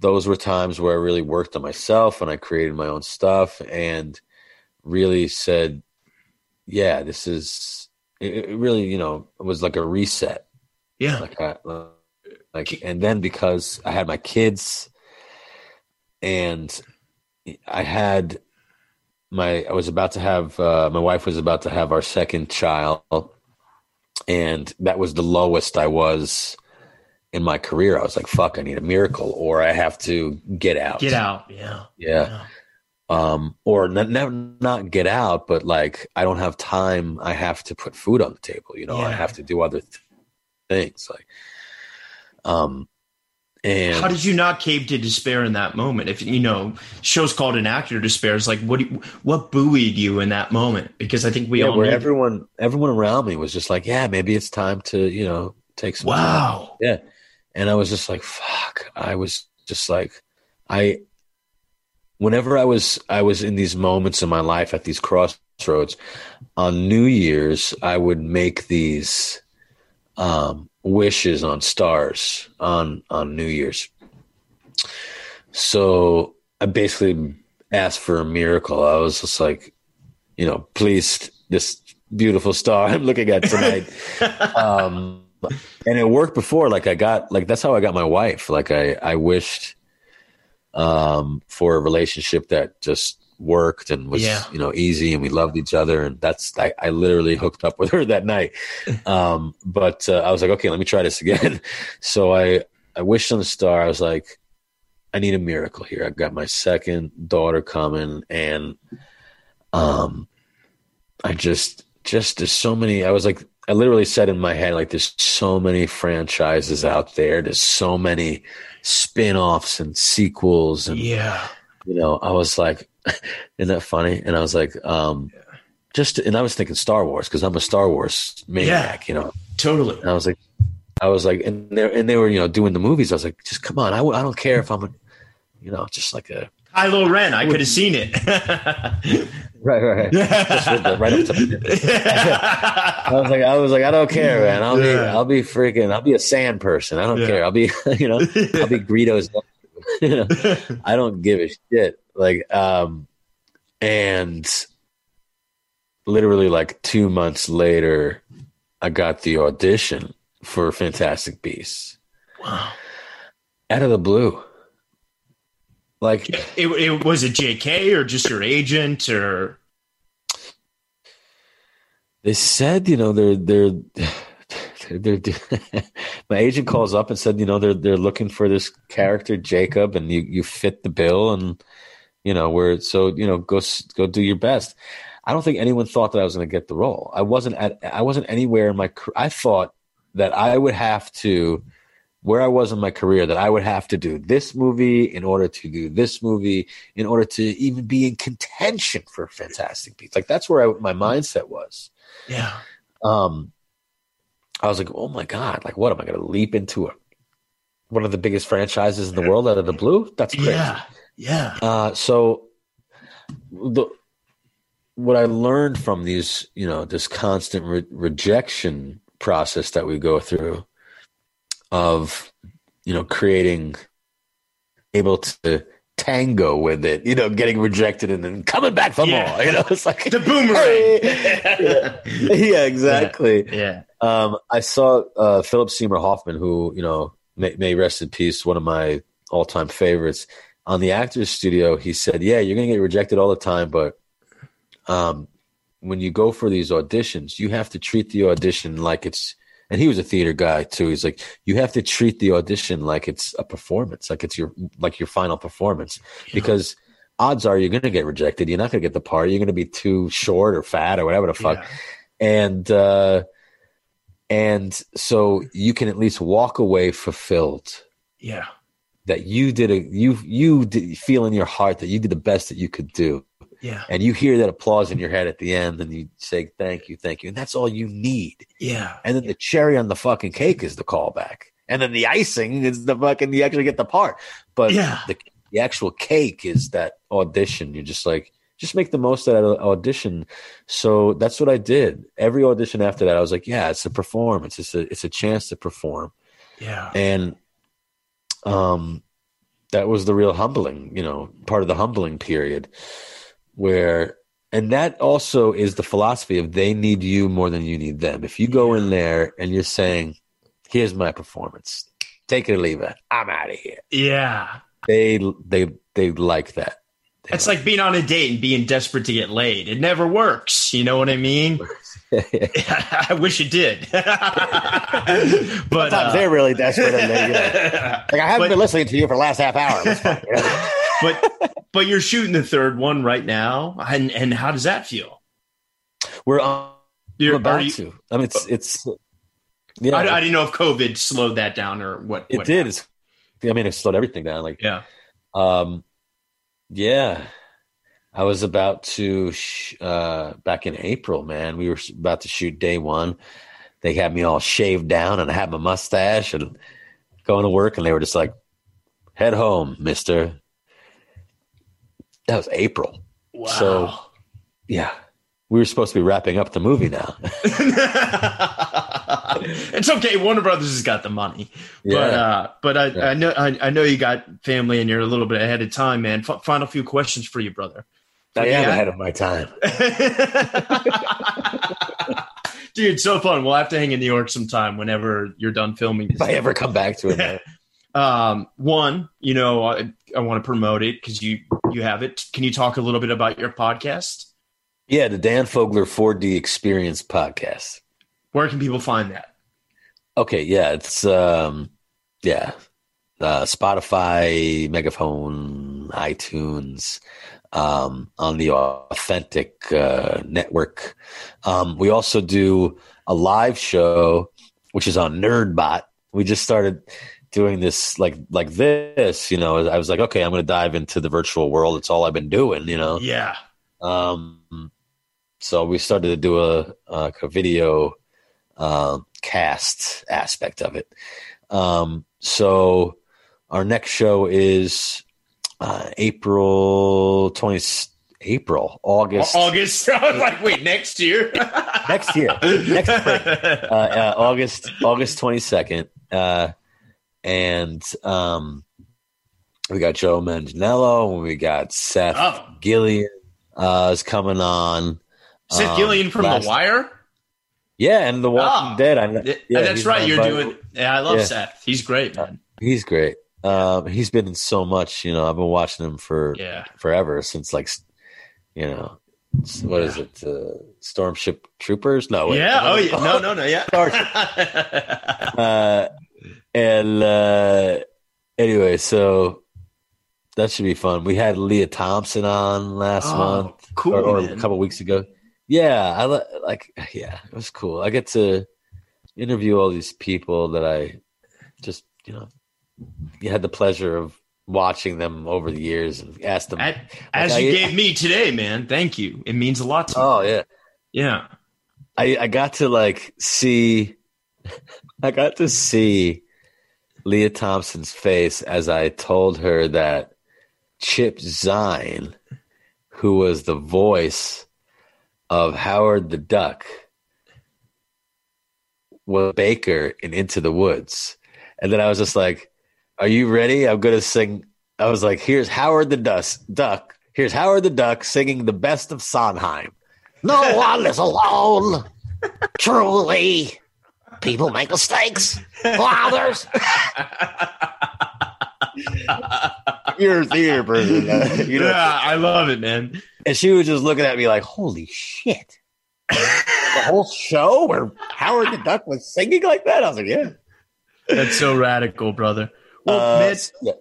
B: those were times where I really worked on myself and I created my own stuff and really said, "Yeah, this is." It, it really, you know, it was like a reset
A: Yeah.
B: like I, like and then because I had my kids and I had my I was about to have uh, my wife was about to have our second child and that was the lowest I was in my career I was like fuck I need a miracle or I have to get out
A: Get out. Yeah.
B: yeah um or not, not not get out but like I don't have time I have to put food on the table you know I have to do other th- things like um and
A: How did you not cave to despair in that moment? If you know, show's called an actor despair. It's like what do you- what buoyed you in that moment? Because I think we
B: yeah,
A: all
B: where everyone everyone around me was just like yeah maybe it's time to you know take some time.
A: Wow.
B: yeah and I was just like fuck I was just like I whenever I was I was in these moments in my life at these crossroads on New Year's I would make these um, wishes on stars on on New Year's. So I basically asked for a miracle. I was just like, you know, please, this beautiful star I'm looking at tonight. um, and it worked before. Like I got, like that's how I got my wife. Like I, I wished um, for a relationship that just worked and was,
A: Yeah.
B: you know, easy, and we loved each other. And that's, I, I literally hooked up with her that night. Um, but uh, I was like, okay, let me try this again. so I, I wished on the star. I was like, I need a miracle here. I've got my second daughter coming, and um, I just just there's so many. I was like, I literally said in my head, like, there's so many franchises out there. There's so many spin-offs and sequels and
A: Yeah.
B: you know, I was like, isn't that funny? And I was like, um, just, and I was thinking Star Wars because I'm a Star Wars maniac, you know.
A: Totally.
B: And I was like, I was like, and they and they were, you know, doing the movies. I was like, just come on, I w- I don't care if I'm, a, you know, just like a
A: Kylo Ren, I could have seen it.
B: right, right, the, right up to I was like, I was like, I don't care, man. I'll be, I'll be freaking, I'll be a sand person. I don't
A: Yeah.
B: care. I'll be, you know, I'll be Greedo's. you know, I don't give a shit. Like, um, and literally like two months later, I got the audition for Fantastic Beasts
A: wow.
B: out of the blue. Like,
A: It, it was it JK or just your agent or
B: they said, you know, they're they're. They're, they're, my agent calls up and said, you know, they're they're looking for this character Jacob, and you you fit the bill, and you know, where so you know, go s- go do your best. I don't think anyone thought that I was going to get the role. I wasn't at I wasn't anywhere in my. I thought that I would have to, where I was in my career, that I would have to do this movie in order to do this movie in order to even be in contention for Fantastic Beasts. Like that's where I, my mindset was
A: yeah.
B: um, I was like, oh my god, like what am I going to leap into a, one of the biggest franchises in the world out of the blue? That's crazy.
A: Yeah. Yeah.
B: Uh, so the what I learned from these, you know, this constant re- rejection process that we go through of, you know, creating, able to tango with it, you know, getting rejected and then coming back for
A: Yeah.
B: more. You know, it's like
A: The boomerang.
B: yeah, exactly.
A: yeah.
B: Um, I saw uh, Philip Seymour Hoffman, who you know may, may rest in peace, one of my all-time favorites. On the Actors Studio, he said, "Yeah, you're gonna get rejected all the time, but um, when you go for these auditions, you have to treat the audition like it's." And he was a theater guy too. He's like, you have to treat the audition like it's a performance, like it's your like your final performance, because odds are you're gonna get rejected. You're not gonna get the part. You're gonna be too short or fat or whatever the fuck
A: Yeah.
B: and uh, and so you can at least walk away fulfilled
A: Yeah.
B: that you did a you you did, feel in your heart that you did the best that you could do,
A: Yeah.
B: and you hear that applause in your head at the end, and you say thank you, thank you, and that's all you need.
A: Yeah.
B: And then the cherry on the fucking cake is the callback, and then the icing is the fucking you actually get the part, but
A: Yeah.
B: the the actual cake is that audition. You're just like just make the most out of the audition. So that's what I did. Every audition after that, I was like, yeah, it's a performance. It's a it's a chance to perform,
A: Yeah.
B: and um, that was the real humbling, you know, part of the humbling period, where. And that also is the philosophy of they need you more than you need them. If you go in there and you're saying, "Here's my performance, take it or leave it, I'm out of here,"
A: Yeah.
B: they they they like that. They
A: It's like being on a date and being desperate to get laid. It never works. You know what I mean? I wish it did. but uh,
B: they're really desperate, and they, you know, like I haven't
A: But-
B: been listening to you for the last half hour. It's fine, you know?
A: but but you're shooting the third one right now, and and how does that feel?
B: We're on
A: You're,
B: about
A: you-
B: to. I mean, it's it's yeah.
A: I, I didn't know if COVID slowed that down or what.
B: it
A: what
B: did.
A: happened.
B: I mean, it slowed everything down. Like,
A: Yeah.
B: um, yeah. I was about to sh- uh, back in April. Man, we were about to shoot day one. They had me all shaved down, and I had my mustache and going to work, and they were just like, "Head home, Mister." That was April.
A: Wow.
B: So- Yeah. We were supposed to be wrapping up the movie now.
A: it's okay. Warner Brothers has got the money, but uh, but I,
B: Yeah.
A: I know I, I know you got family and you're a little bit ahead of time, man. F- final few questions for you, brother.
B: I am
A: Yeah.
B: ahead of my time.
A: Dude, so fun. We'll have to hang in New York sometime whenever you're done filming.
B: If I ever come back to it.
A: Um, one, you know, I, I want to promote it because you you have it. Can you talk a little bit about your podcast?
B: Yeah, the Dan Fogler 4D Experience podcast.
A: Where can people find that?
B: Okay, yeah, it's um yeah. Uh, Spotify, Megaphone, iTunes, um, on the Authentic uh, Network. Um, we also do a live show, which is on NerdBot. We just started doing this like like this. You know, I was like, okay, I'm going to dive into the virtual world. It's all I've been doing. You know,
A: Yeah.
B: um, so we started to do a, a, a video uh, cast aspect of it. Um, so our next show is uh, April 20, April, August,
A: August. I was like, wait, next year?
B: next year, next spring, uh, uh, August, August 22nd. Uh, and um, we got Joe Manganiello and we got Seth
A: Oh.
B: Gilliam uh, is coming on.
A: Seth
B: Um,
A: Gilliam from The Wire?
B: Yeah, and The Walking
A: Ah.
B: Dead. I,
A: Yeah, that's right. You're
B: by-
A: doing. Yeah, I love
B: Yeah.
A: Seth. He's great, man.
B: He's great. Um, he's been in so much. You know, I've been watching him for
A: Yeah.
B: forever since like, you know, what is it? Uh, Storm Ship Troopers? No. wait.
A: Yeah. Oh, yeah. No, no, no. Yeah.
B: Uh, and uh, anyway, so that should be fun. We had Lea Thompson on last
A: Oh,
B: month,
A: cool,
B: or, or a couple weeks ago. Yeah, I like. Yeah, it was cool. I get to interview all these people that I just, you know, you had the pleasure of watching them over the years and ask them.
A: At- as
B: I-
A: you gave me today, man. Thank you. It means a lot to me.
B: oh yeah,
A: Yeah.
B: I, I got to like see I got to see Lea Thompson's face as I told her that Chip Zien, who was the voice of Howard the Duck, was Baker in Into the Woods. And then I was just like, Are you ready? I'm gonna sing I was like, here's Howard the Dust Duck. Here's Howard the Duck singing the best of Sondheim. No one is alone. Truly. People make mistakes. Fathers. Ears ear person. uh, you know.
A: yeah, I love it, man.
B: And she was just looking at me like, holy shit. the whole show where Howard the Duck was singing like that? I was like, yeah.
A: That's so radical, brother. Well,
B: Uh,
A: man,
B: yeah.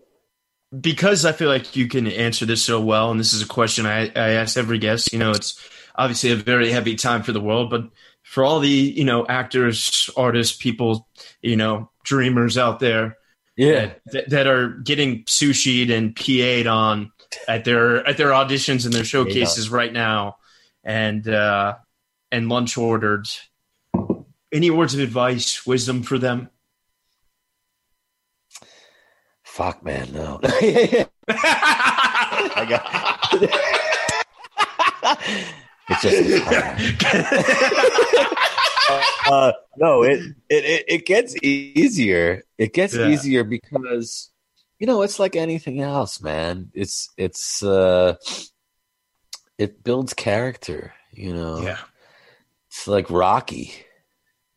A: because I feel like you can answer this so well, and this is a question I, I ask every guest. You know, it's obviously a very heavy time for the world, but for all the you know actors, artists, people, you know, dreamers out there
B: Yeah.
A: that, that are getting sushi'd and PA'd on at their at their auditions and their showcases right now, and uh, and lunch ordered. Any words of advice, wisdom for them?
B: Fuck, man, no. I got. it's just. uh, no, it, it it gets easier. It gets
A: Yeah.
B: easier because you know it's like anything else, man. It's it's uh, it builds character. You know,
A: yeah,
B: it's like Rocky.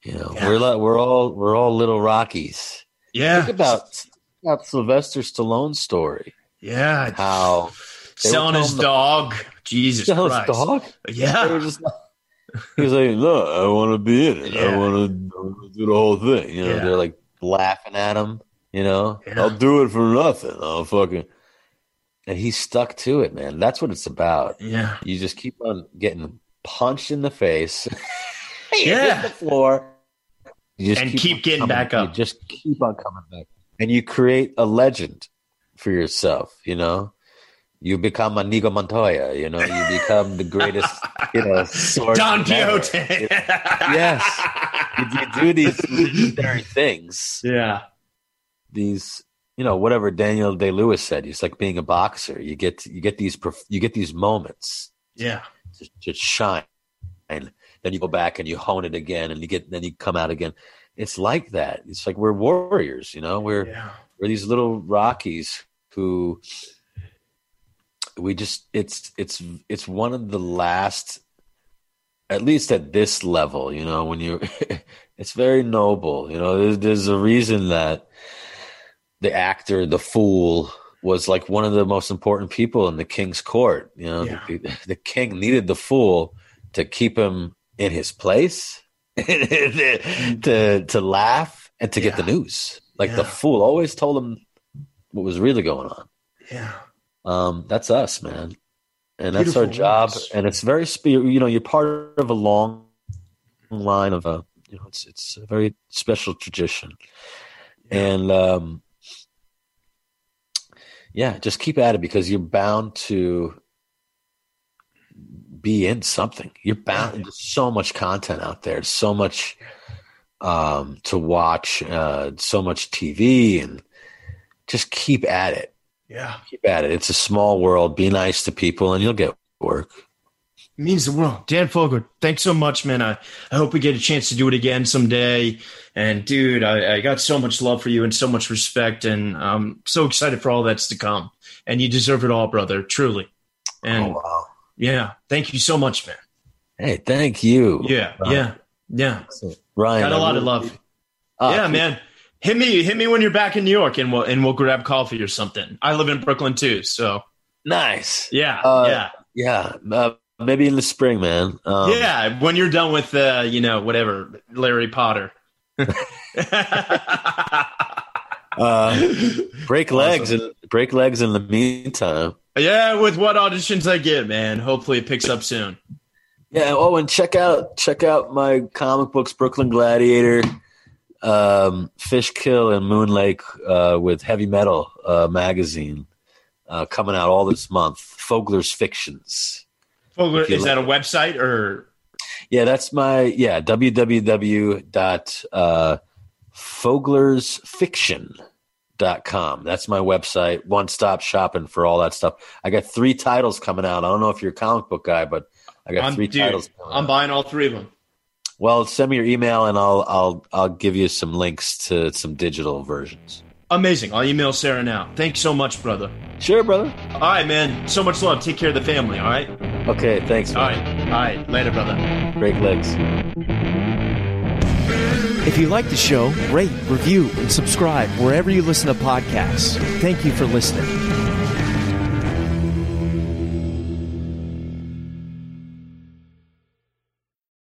B: You know,
A: Yeah.
B: we're like, we're all we're all little Rockies.
A: yeah,
B: Think about about Sylvester Stallone's story.
A: yeah.
B: How
A: selling his
B: the-
A: dog. Jesus
B: Sell his
A: Christ.
B: dog. They
A: Yeah.
B: were just he was like, "Look, I want to be in it. I want to do the whole thing." You know,
A: Yeah.
B: they're like laughing at him. You know,
A: Yeah.
B: I'll do it for nothing. I'll fucking. And he stuck to it, man. That's what it's about.
A: Yeah.
B: You just keep on getting punched in the face.
A: Yeah.
B: hit the floor. You just
A: And keep
B: on
A: getting
B: coming-
A: back up.
B: You just keep on coming back, and you create a legend for yourself. You know, you become a Inigo Montoya. You know, you become the greatest. You know, sword
A: Don. Quixote.
B: Yes. You, you do these legendary things.
A: Yeah.
B: These, you know, whatever Daniel Day Lewis said. It's like being a boxer. You get you get these you get these moments
A: Yeah.
B: to, to shine. And then you go back and you hone it again and you get then you come out again. It's like that. It's like we're warriors, you know. We're
A: Yeah.
B: we're these little Rockies who we just it's it's it's one of the last at least at this level, you know, when you it's very noble, you know. There's, there's a reason that the actor, the fool, was like one of the most important people in the king's court. You know,
A: Yeah.
B: the, the king needed the fool to keep him in his place, to to laugh and to get the news. Like the fool always told him what was really going on.
A: Yeah.
B: Um, that's us, man. and that's our job.
A: words.
B: And it's very, spe- you know, you're part of a long line of a, you know, it's it's a very special tradition, and um, yeah, just keep at it because you're bound to be in something. You're bound. There's so much content out there. So much um, to watch. Uh, so much TV, and just keep at it.
A: Yeah.
B: Keep at it. It's a small world. Be nice to people, and you'll get work.
A: means the world. Dan Fogler, thanks so much, man. I, I hope we get a chance to do it again someday. And dude, I, I got so much love for you and so much respect, and I'm so excited for all that's to come. And you deserve it all, brother, truly. And
B: oh wow!
A: yeah, thank you so much, man.
B: Hey, thank you.
A: Yeah,
B: Uh,
A: yeah, yeah.
B: Ryan.
A: Got a
B: I
A: lot of love.
B: Ah,
A: yeah, man. Hit me, hit me when you're back in New York, and we'll and we'll grab coffee or something. I live in Brooklyn too, so
B: Nice.
A: yeah,
B: Uh,
A: yeah.
B: Yeah, uh, maybe in the spring, man. Um,
A: yeah, when you're done with uh, you know, whatever, Larry Potter.
B: Uh, break legs and break legs in the meantime.
A: yeah, with what auditions I get, man. Hopefully it picks up soon.
B: Yeah. Oh, and check out check out my comic books, Brooklyn Gladiator, um, Fishkill, and Moon Lake uh, with Heavy Metal uh, magazine uh, coming out all this month. Fogler's Fictions.
A: Fogler, is that a website or
B: Yeah, that's my yeah www dot uh. That's my website. One stop shopping for all that stuff. I got three titles coming out. I don't know if you're a comic book guy, but I got
A: I'm,
B: three
A: dude,
B: titles. Coming
A: I'm
B: out.
A: buying all three of them.
B: Well, send me your email and I'll I'll I'll give you some links to some digital versions.
A: Amazing. I'll email Sarah now. Thanks so much, brother.
B: Sure, brother.
A: All right, man. So much love. Take care of the family. All right.
B: Okay, thanks.
A: All
B: Man.
A: right. All right. Later, brother.
B: Break legs.
C: If you like the show, rate, review, and subscribe wherever you listen to podcasts. Thank you for listening.